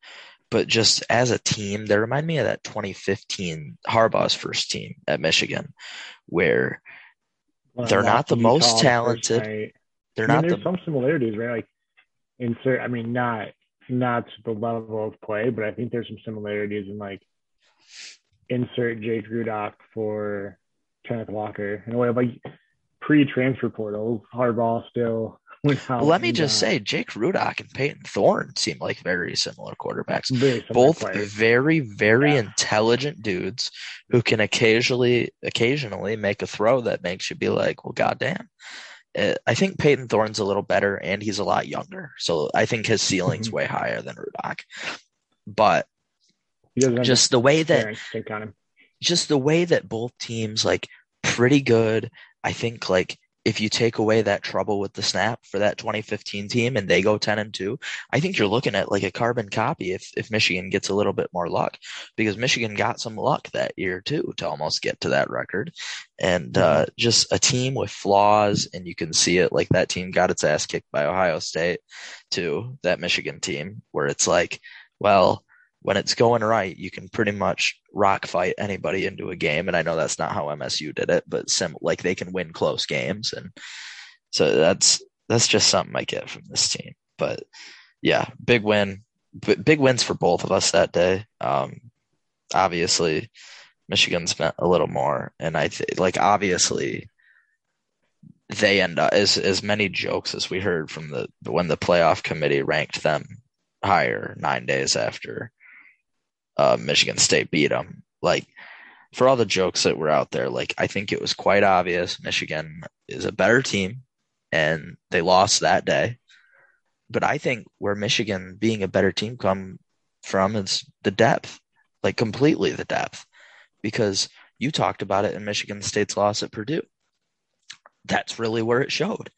But just as a team, they remind me of that 2015 Harbaugh's first team at Michigan, where well, they're not the most talented. They're I mean, not there's the... some similarities, right? Like insert, I mean, not not the level of play, but I think there's some similarities in like insert Jake Rudock for Kenneth Walker in a way like pre-transfer portal. Harbaugh still well, let me just uh, say, Jake Rudock and Payton Thorne seem like very similar quarterbacks. Very similar Both players. very, very yeah. intelligent dudes who can occasionally, occasionally make a throw that makes you be like, "Well, goddamn." Uh, I think Payton Thorne's a little better, and he's a lot younger, so I think his ceiling's mm-hmm. way higher than Rudock. But just the way that just the way that both teams like pretty good. I think like if you take away that trouble with the snap for that 2015 team and they go 10 and 2, I think you're looking at like a carbon copy if, if Michigan gets a little bit more luck because Michigan got some luck that year too to almost get to that record. And uh, just a team with flaws, and you can see it like that team got its ass kicked by Ohio State to that Michigan team, where it's like, well, when it's going right, you can pretty much rock fight anybody into a game. And I know that's not how MSU did it, but sim like they can win close games. And so that's, that's just something I get from this team. But yeah, big win, B- big wins for both of us that day. Um, obviously Michigan spent a little more and I think like obviously they end up as, as many jokes as we heard from the, when the playoff committee ranked them higher nine days after uh, Michigan State beat them. Like for all the jokes that were out there, like I think it was quite obvious Michigan is a better team and they lost that day. But I think where Michigan being a better team come from is the depth, like completely the depth, because you talked about it in Michigan State's loss at Purdue. That's really where it showed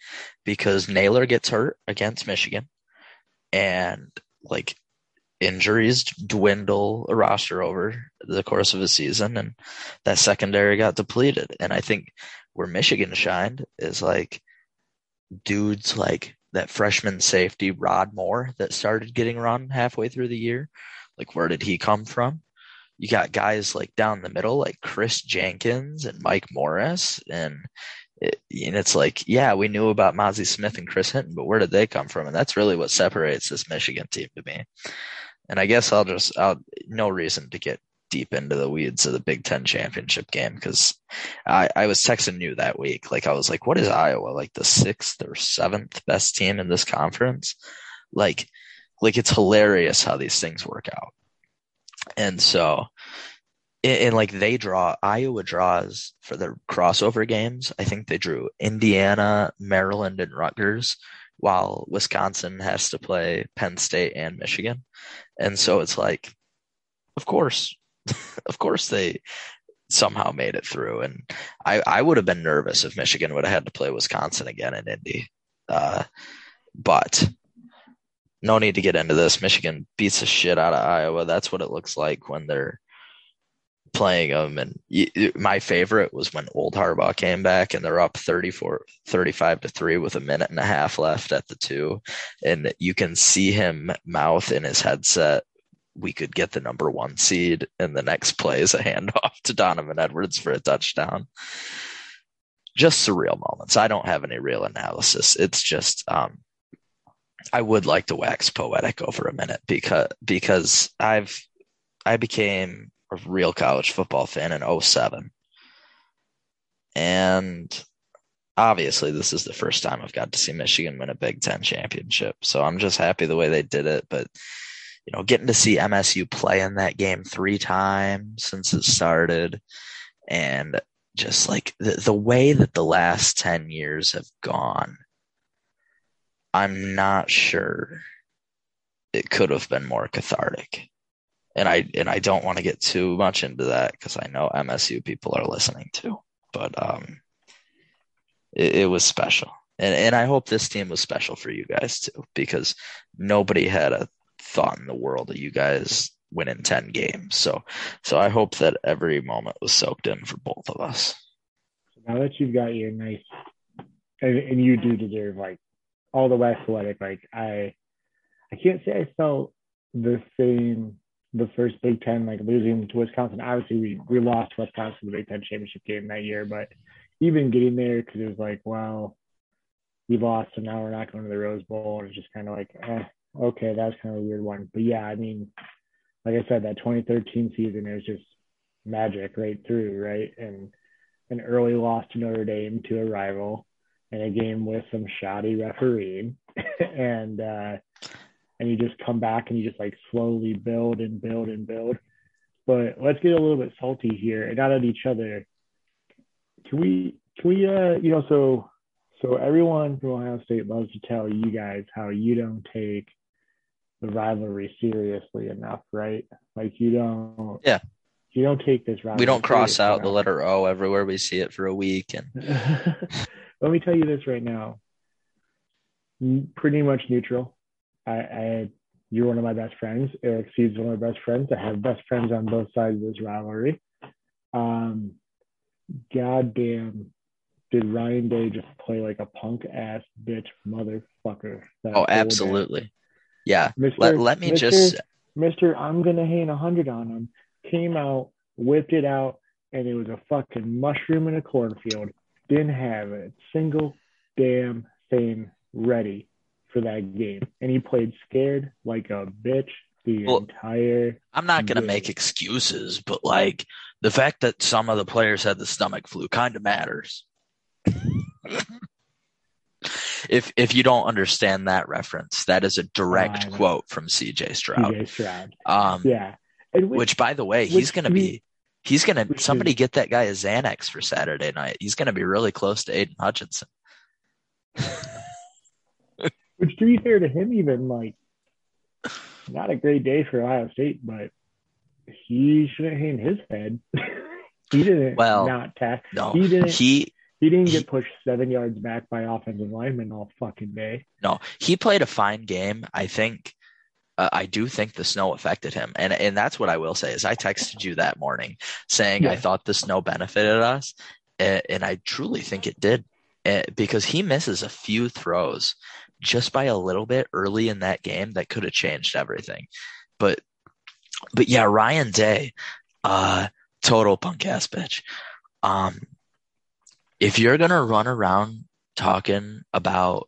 because Nailor gets hurt against Michigan and like injuries dwindle a roster over the course of a season and that secondary got depleted. And I think where Michigan shined is like dudes like that freshman safety Rod Moore that started getting run halfway through the year. Like where did he come from? You got guys like down the middle like Chris Jenkins and Mike Morris and it, and it's like, yeah, we knew about Mazi Smith and Chris Hinton, but where did they come from? And that's really what separates this Michigan team to me. And I guess I'll just, I'll, no reason to get deep into the weeds of the Big Ten championship game because I, I was texting you that week. Like, I was like, what is Iowa? Like the sixth or seventh best team in this conference? Like, like it's hilarious how these things work out. And so, and, like they draw, Iowa draws for the crossover games. I think they drew Indiana, Maryland, and Rutgers while Wisconsin has to play Penn State and Michigan. And so it's like, of course, of course they somehow made it through. And I, I would have been nervous if Michigan would have had to play Wisconsin again in Indy. Uh, but no need to get into this. Michigan beats the shit out of Iowa. That's what it looks like when they're playing them. And my favorite was when Old Harbaugh came back and they're up 34, 35 to three with a minute and a half left at the two. And you can see him mouth in his headset. We could get the number one seed, and the next play is a handoff to Donovan Edwards for a touchdown. Just surreal moments. I don't have any real analysis. It's just, um, I would like to wax poetic over a minute because because I've I became a real college football fan in 07. And obviously this is the first time I've got to see Michigan win a Big Ten championship. So I'm just happy the way they did it. But you know, getting to see MSU play in that game three times since it started and just like the, the way that the last 10 years have gone, I'm not sure it could have been more cathartic and I and I don't want to get too much into that because I know MSU people are listening too. But um, it, it, was special, and and I hope this team was special for you guys too because nobody had a thought in the world that you guys winning ten games. So so I hope that every moment was soaked in for both of us. Now that you've got your nice, and, and you do deserve like all the way athletic. Like I, I can't say I felt the same the first Big Ten, like losing to Wisconsin. Obviously, we, we lost Wisconsin the Big Ten championship game that year, but even getting there, because it was like, well, we lost, so now we're not going to the Rose Bowl. And it's just kind of like, eh, okay, that's kind of a weird one. But yeah, I mean, like I said, that 2013 season is just magic right through, right? And an early loss to Notre Dame to a rival, and a game with some shoddy refereeing, and uh, and you just come back and you just like slowly build and build and build. But let's get a little bit salty here and not at each other. Can we can we uh you know so so everyone from Ohio State loves to tell you guys how you don't take the rivalry seriously enough, right? Like you don't Yeah. You don't take this rivalry. We don't cross out enough. the letter O everywhere we see it for a week and let me tell you this right now. Pretty much neutral. I, I you're one of my best friends. Eric Seed's one of my best friends. I have best friends on both sides of this rivalry. Um, goddamn, did Ryan Day just play like a punk ass bitch motherfucker? Oh, absolutely. Day. Yeah. Mr. Let, let me Mr. just. Mr. I'm going to hang a 100 on him. Came out, whipped it out, and it was a fucking mushroom in a cornfield. Didn't have a single damn thing ready for that game, and he played scared like a bitch the well, entire. I'm not going to make excuses, but like the fact that some of the players had the stomach flu kind of matters. if if you don't understand that reference, that is a direct know. quote from CJ Stroud. CJ Stroud. Um, Yeah. Which, which by the way, he's going to be he's which somebody is- get that guy a Xanax for Saturday night. He's going to be really close to Aidan Hutchinson. which to be fair to him, even like not a great day for Ohio State, but he shouldn't hang his head. he didn't Well, not tack. No, He didn't- he He didn't get pushed seven yards back by offensive linemen all fucking day. no he played a fine game. I think uh, I do think the snow affected him, and and that's what I will say is I texted you that morning saying I thought the snow benefited us, and, and I truly think it did uh, because he misses a few throws just by a little bit early in that game that could have changed everything. But but yeah, Ryan Day, uh, total punk ass bitch. Um, if you're gonna run around talking about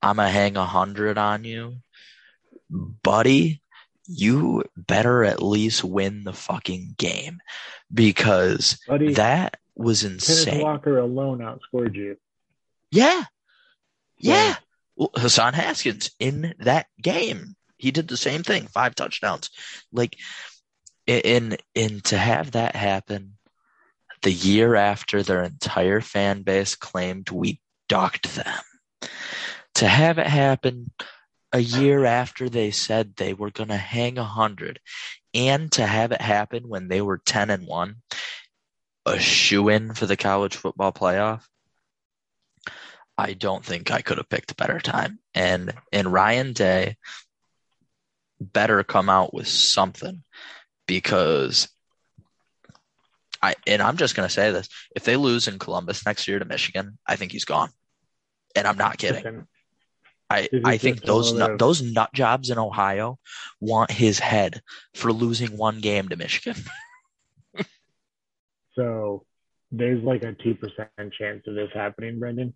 I'm gonna hang a hundred on you, buddy, you better at least win the fucking game because Buddy, that was Kenneth insane. Walker alone outscored you. Yeah. Yeah. Hassan Haskins in that game, he did the same thing, five touchdowns. Like, in in to have that happen the year after their entire fan base claimed we docked them, to have it happen a year after they said they were going to hang a hundred, and to have it happen when they were ten and one, a shoe in for the college football playoff. I don't think I could have picked a better time. And and Ryan Day better come out with something because I and I'm just gonna say this. If they lose in Columbus next year to Michigan, I think he's gone. And I'm not kidding. I, I think those nut, those nut jobs in Ohio want his head for losing one game to Michigan. So there's like a two percent chance of this happening, Brendan.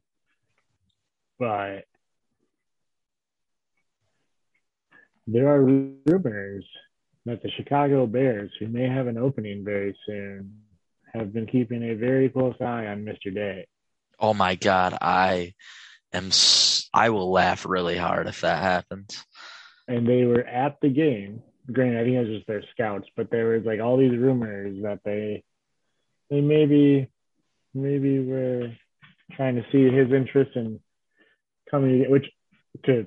But there are rumors that the Chicago Bears, who may have an opening very soon, have been keeping a very close eye on Mr. Day. Oh my god, I am I will laugh really hard if that happens. And they were at the game. Granted, I think it was just their scouts, but there was like all these rumors that they they maybe maybe were trying to see his interest in coming to which to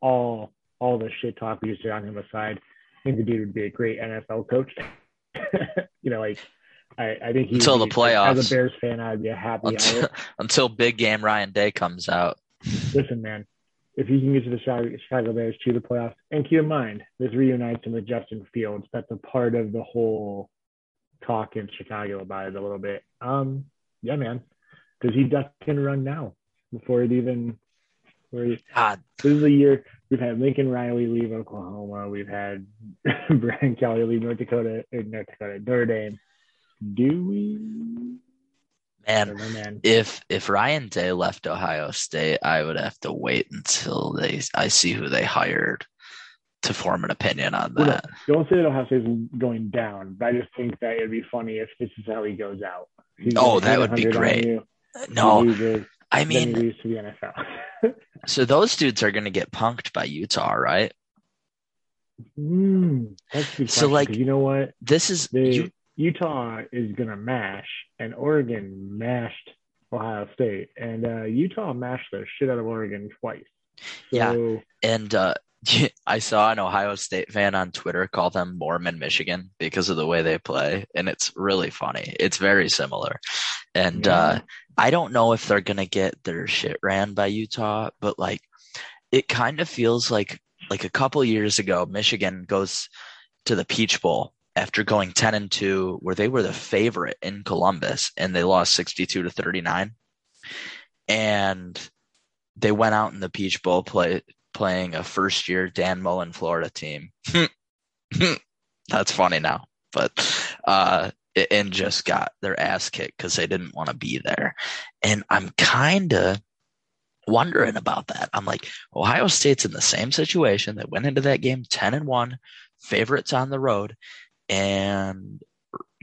all all the shit talk we used to on him aside, I think the dude would be a great NFL coach. you know, like I, I think he Until the playoffs. As a Bears fan, I'd be a happy. Until, until big game Ryan Day comes out. Listen, man, if you can get to the Chicago Chicago Bears to the playoffs, and keep in mind, this reunites him with Justin Fields. That's a part of the whole talk in Chicago about it a little bit. Um, yeah, man, because he duck and run now before it even. Where he, God, this is a year we've had Lincoln Riley leave Oklahoma. We've had Brian Kelly leave North Dakota, or North Dakota, Notre Dame. Do we? Man, know, man. if if Ryan Day left Ohio State, I would have to wait until they I see who they hired to form an opinion on Well, no, that. don't say that Ohio State is going down, but I just think that it'd be funny if this is how he goes out. He's Oh, that would be great. No, I mean, leaves to the NFL. so those dudes are going to get punked by Utah, right? mm, that's a good So, like, you know what? This is They, you, Utah is gonna mash, and Oregon mashed Ohio State, and uh, Utah mashed the shit out of Oregon twice. Yeah. And uh, I saw an Ohio State fan on Twitter call them Mormon Michigan because of the way they play, and it's really funny. It's very similar, and uh, I don't know if they're gonna get their shit ran by Utah, but like it kind of feels like like a couple years ago, Michigan goes to the Peach Bowl after going ten and two, where they were the favorite in Columbus, and they lost sixty two to thirty nine, and they went out in the Peach Bowl play playing a first year Dan Mullen Florida team. That's funny now, but uh, and just got their ass kicked because they didn't want to be there. And I'm kind of wondering about that. I'm like, Ohio State's in the same situation. They went into that game 10 and 1, favorites on the road, and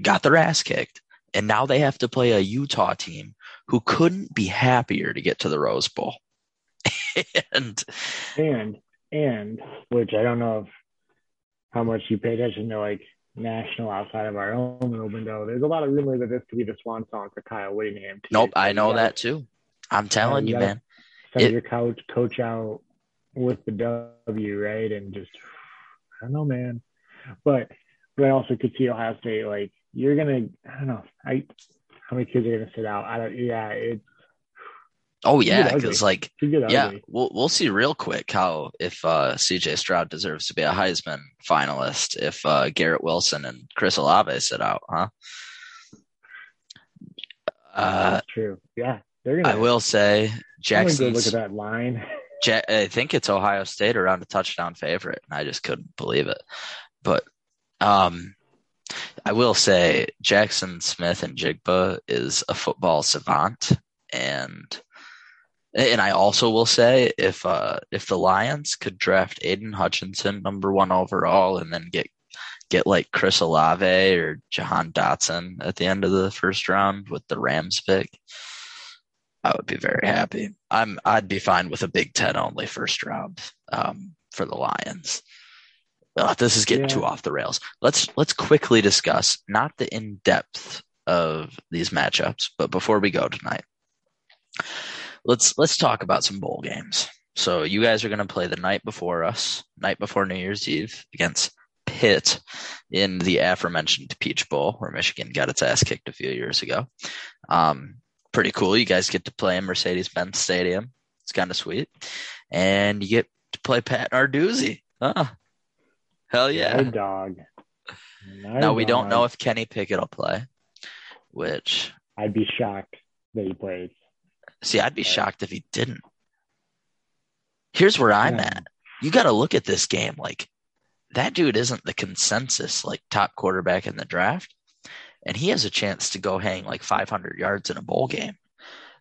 got their ass kicked. And now they have to play a Utah team who couldn't be happier to get to the Rose Bowl. and and and which I don't know if how much you pay attention to like national outside of our own little window. There's a lot of rumors that this could be the swan song for Kyle Whittingham. Too. nope, I know that too. I'm uh, telling you you, man. Send It- your coach coach out with the W, right? And just I don't know, man. But but I also could see Ohio State like you're gonna I don't know. I how many kids are gonna sit out? I don't yeah, it Oh yeah, because like yeah, we'll we'll see real quick how if uh, C.J. Stroud deserves to be a Heisman finalist if uh, Garrett Wilson and Chris Olave sit out, huh? Uh, That's true. Yeah. They're gonna I will say I'm gonna go Jackson's. look at that line. Ja- I think it's Ohio State around a touchdown favorite, and I just couldn't believe it. But um, I will say Jackson Smith-Njigba is a football savant, and and I also will say if uh, if the Lions could draft Aidan Hutchinson number one overall, and then get get like Chris Olave or Jahan Dotson at the end of the first round with the Rams pick. I would be very happy. I'm I'd be fine with a Big Ten only first round um, for the Lions. Uh, this is getting Yeah. too off the rails. Let's let's quickly discuss not the in depth of these matchups, but before we go tonight, let's let's talk about some bowl games. So you guys are going to play the night before us, night before New Year's Eve against Pitt in the aforementioned Peach Bowl, where Michigan got its ass kicked a few years ago. Um, pretty cool. You guys get to play in Mercedes Benz Stadium. It's kind of sweet. And you get to play Pat Narduzzi. Ah, hell yeah. My dog. My Now, we don't know if Kenny Pickett will play, which, I'd be shocked that he plays. See, I'd be shocked if he didn't. Here's where I'm at. You got to look at this game like that dude isn't the consensus like top quarterback in the draft, and he has a chance to go hang like 500 yards in a bowl game.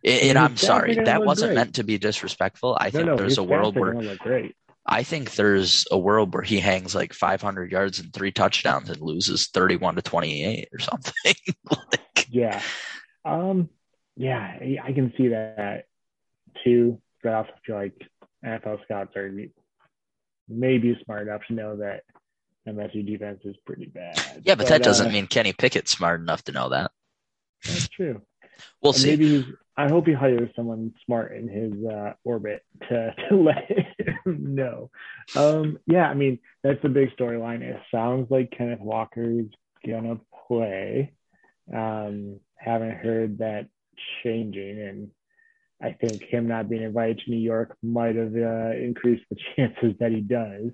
And, And I'm sorry, that wasn't great. meant to be disrespectful. I No, think no, there's a world where gonna look great. I think there's a world where he hangs like 500 yards and three touchdowns and loses 31 to 28 or something. like, Yeah. Um. Yeah, I I can see that too. But I also feel like NFL scouts are maybe smart enough to know that MSU defense is pretty bad. yeah, but that uh, doesn't mean Kenny Pickett's smart enough to know that. that's true. We'll And see. Maybe he's. I hope he hires someone smart in his uh, orbit to, to let him know. Um, yeah, I mean that's the big storyline. It sounds like Kenneth Walker's gonna play. Um, haven't heard that changing, and I think him not being invited to New York might have uh, increased the chances that he does.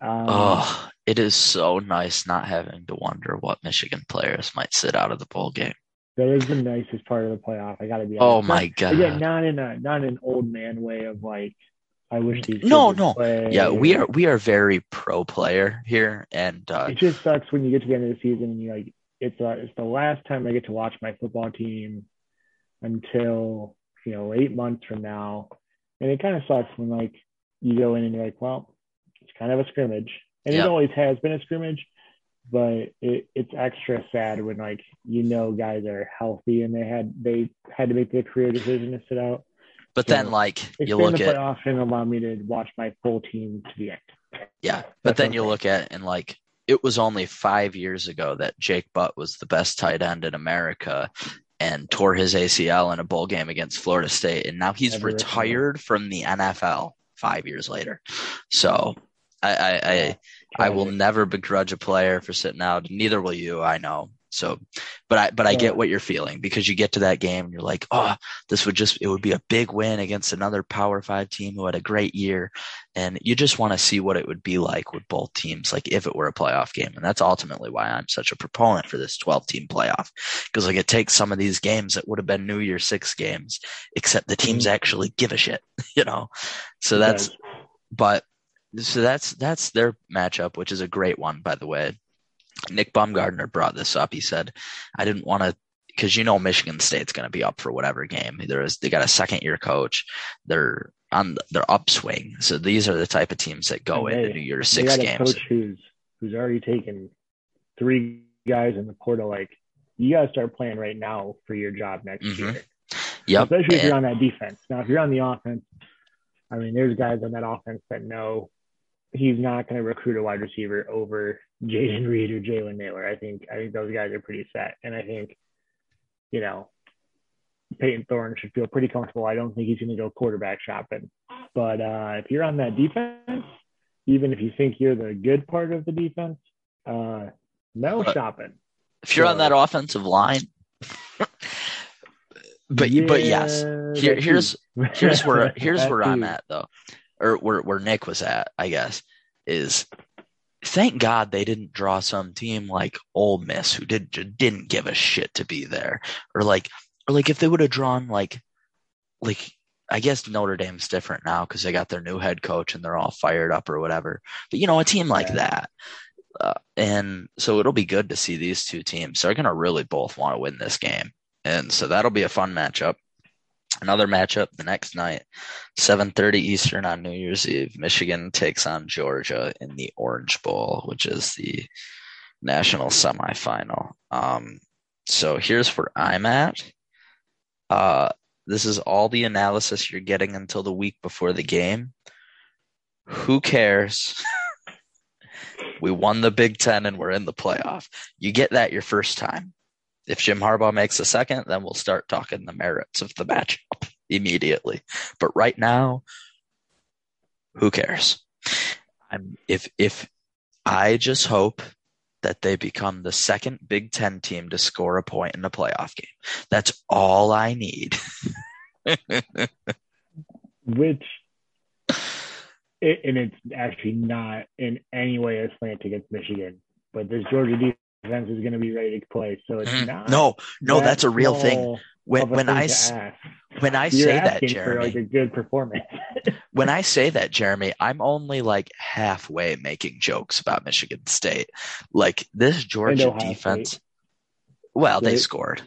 Um, Oh, it is so nice not having to wonder what Michigan players might sit out of the bowl game. That is the nicest part of the playoff. I got to be Honest. Oh honest. my Again, god. not in a not in an old man way of like, I wish these. No, no. play. Yeah, we are we are very pro player here, and uh, It just sucks when you get to the end of the season and you like it's uh, it's the last time I get to watch my football team until you know eight months from now, and it kind of sucks when like you go in and you're like, well, it's kind of a scrimmage, and Yep. it always has been a scrimmage, but it, it's extra sad when like you know guys are healthy and they had they had to make the career decision to sit out. but then like you look the at playoff and allow me to watch my full team to the end. Yeah, but That's then you look at and like it was only five years ago that Jake Butt was the best tight end in America and tore his ACL in a bowl game against Florida State, and now he's Never retired from the NFL five years later. So I I, I, I will never begrudge a player for sitting out. Neither will you, I know. So, but I but I Yeah. get what you're feeling because you get to that game and you're like, oh, this would just it would be a big win against another Power Five team who had a great year, and you just want to see what it would be like with both teams, like if it were a playoff game, and that's ultimately why I'm such a proponent for this 12 team playoff because like it takes some of these games that would have been New Year Six games, except the teams Mhm. actually give a shit, you know. So that's but so that's that's their matchup, which is a great one, by the way. Nick Baumgardner brought this up. He said, "I didn't want to." Because you know Michigan State's going to be up for whatever game. There is, they got a second year coach. They're on their upswing. So these are the type of teams that go Hey, into They Six got a games. coach who's who's already taken three guys in the portal. Like you got to start playing right now for your job next Mhm. year, Yep. especially if and- you're on that defense. Now, if you're on the offense, I mean, there's guys on that offense that know he's not going to recruit a wide receiver over Jayden Reed or Jalen Nailor. I think I think those guys are pretty set, and I think you know Payton Thorne should feel pretty comfortable. I don't think he's going to go quarterback shopping, but uh, if you're on that defense, even if you think you're the good part of the defense, uh, no But- shopping. If you're on that offensive line, but but yes, here here's here's where here's where I'm at though, or where where Nick was at, I guess, is thank God they didn't draw some team like Ole Miss who did didn't give a shit to be there, or like or like if they would have drawn like like I guess Notre Dame's different now because they got their new head coach and they're all fired up or whatever. But you know, a team like Yeah. that. Uh, and so it'll be good to see these two teams. They're going to really both want to win this game. And so that'll be a fun matchup. Another matchup the next night, 7:30 Eastern on New Year's Eve. Michigan takes on Georgia in the Orange Bowl, which is the national semifinal. Um, so here's where I'm at. Uh, this is all the analysis you're getting until the week before the game. Who cares? we won the Big Ten and we're in the playoff. You get that your first time. If Jim Harbaugh makes a second, then we'll start talking the merits of the matchup immediately. But right now, who cares? I'm if if I just hope that they become the second Big Ten team to score a point in a playoff game. That's all I need. which and it's actually not in any way a slant against Michigan, but this Georgia defense is going to be ready to play. So it's Mhm. not no, no, that that's a real thing. When when I to s- ask. when I You're say that, Jeremy, like a good performance. when I say that, Jeremy, I'm only like halfway making jokes about Michigan State. Like this Georgia defense. Well, they They- scored.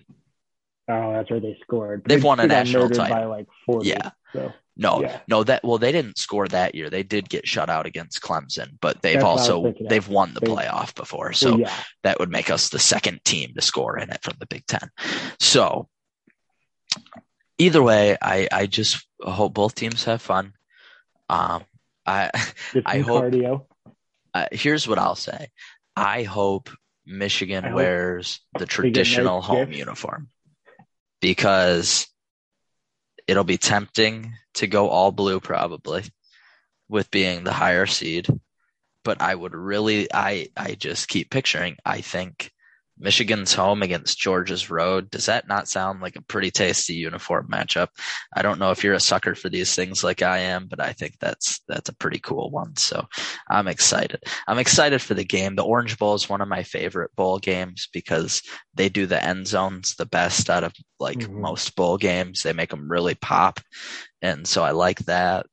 oh, that's where they scored. They've They- won a national title. by like forty. Yeah. So No, Yeah. no, that well, they didn't score that year. They did get shut out against Clemson, but they've That's what I was also they've won the playoff before. So well, yeah, that would make us the second team to score in it from the Big Ten. So either way, I I just hope both teams have fun. Um, I I hope- cardio. uh, here's what I'll say. I hope Michigan I hope wears the traditional home gifts. uniform because it'll be tempting to go all blue probably with being the higher seed. But I would really I I just keep picturing I think Michigan's home against Georgia's road. Does that not sound like a pretty tasty uniform matchup? I don't know if you're a sucker for these things like I am, but I think that's that's a pretty cool one. So I'm excited. I'm excited for the game. The Orange Bowl is one of my favorite bowl games because they do the end zones the best out of like Mhm. most bowl games. They make them really pop, and so I like that.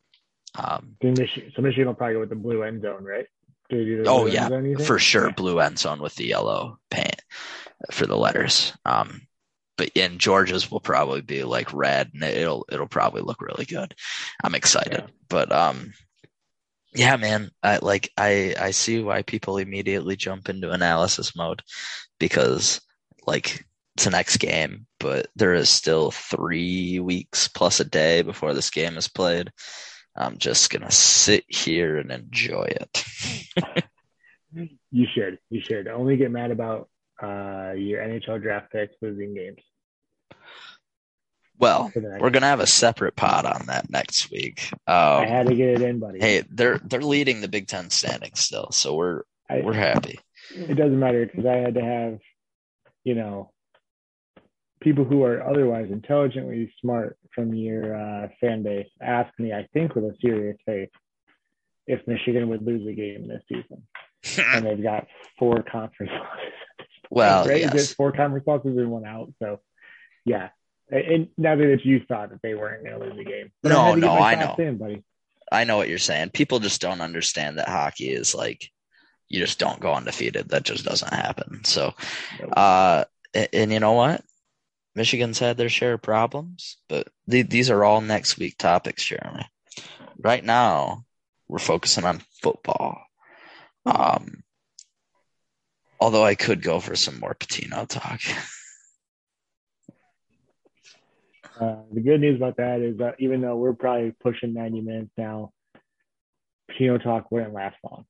Um, so Michigan will probably go with the blue end zone, right? Oh, yeah, for sure, Yeah. blue end zone with the yellow paint for the letters. Um, but in Georgia's will probably be like red, and it'll it'll probably look really good. I'm excited, Yeah. but um, yeah, man, I like I I see why people immediately jump into analysis mode because like it's the next game, but there is still three weeks plus a day before this game is played. I'm just gonna sit here and enjoy it. You should. You should. Only get mad about uh, your NHL draft picks losing games. Well, For the next- we're gonna have a separate pod on that next week. I Um, had to get it in, buddy. hey, they're they're leading the Big Ten standings still, so we're I, we're happy. it doesn't matter because I had to have, you know, people who are otherwise intelligently smart from your uh, fan base ask me, I think with a serious face, if Michigan would lose a game this season. And they've got four conference losses. well, right? Yes, four conference losses and one out? So, yeah. And- now that you thought that they weren't going to lose a game. But No, I had to get no, I know. In, buddy. I know what you're saying. People just don't understand that hockey is like you just don't go undefeated. That just doesn't happen. So, uh, and, and you know what? Michigan's had their share of problems, but the, these are all next week topics, Jeremy. Right now, we're focusing on football. Um, although I could go for some more Patino talk. Uh, the good news about that is that even though we're probably pushing 90 minutes now, Patino Talk wouldn't last long.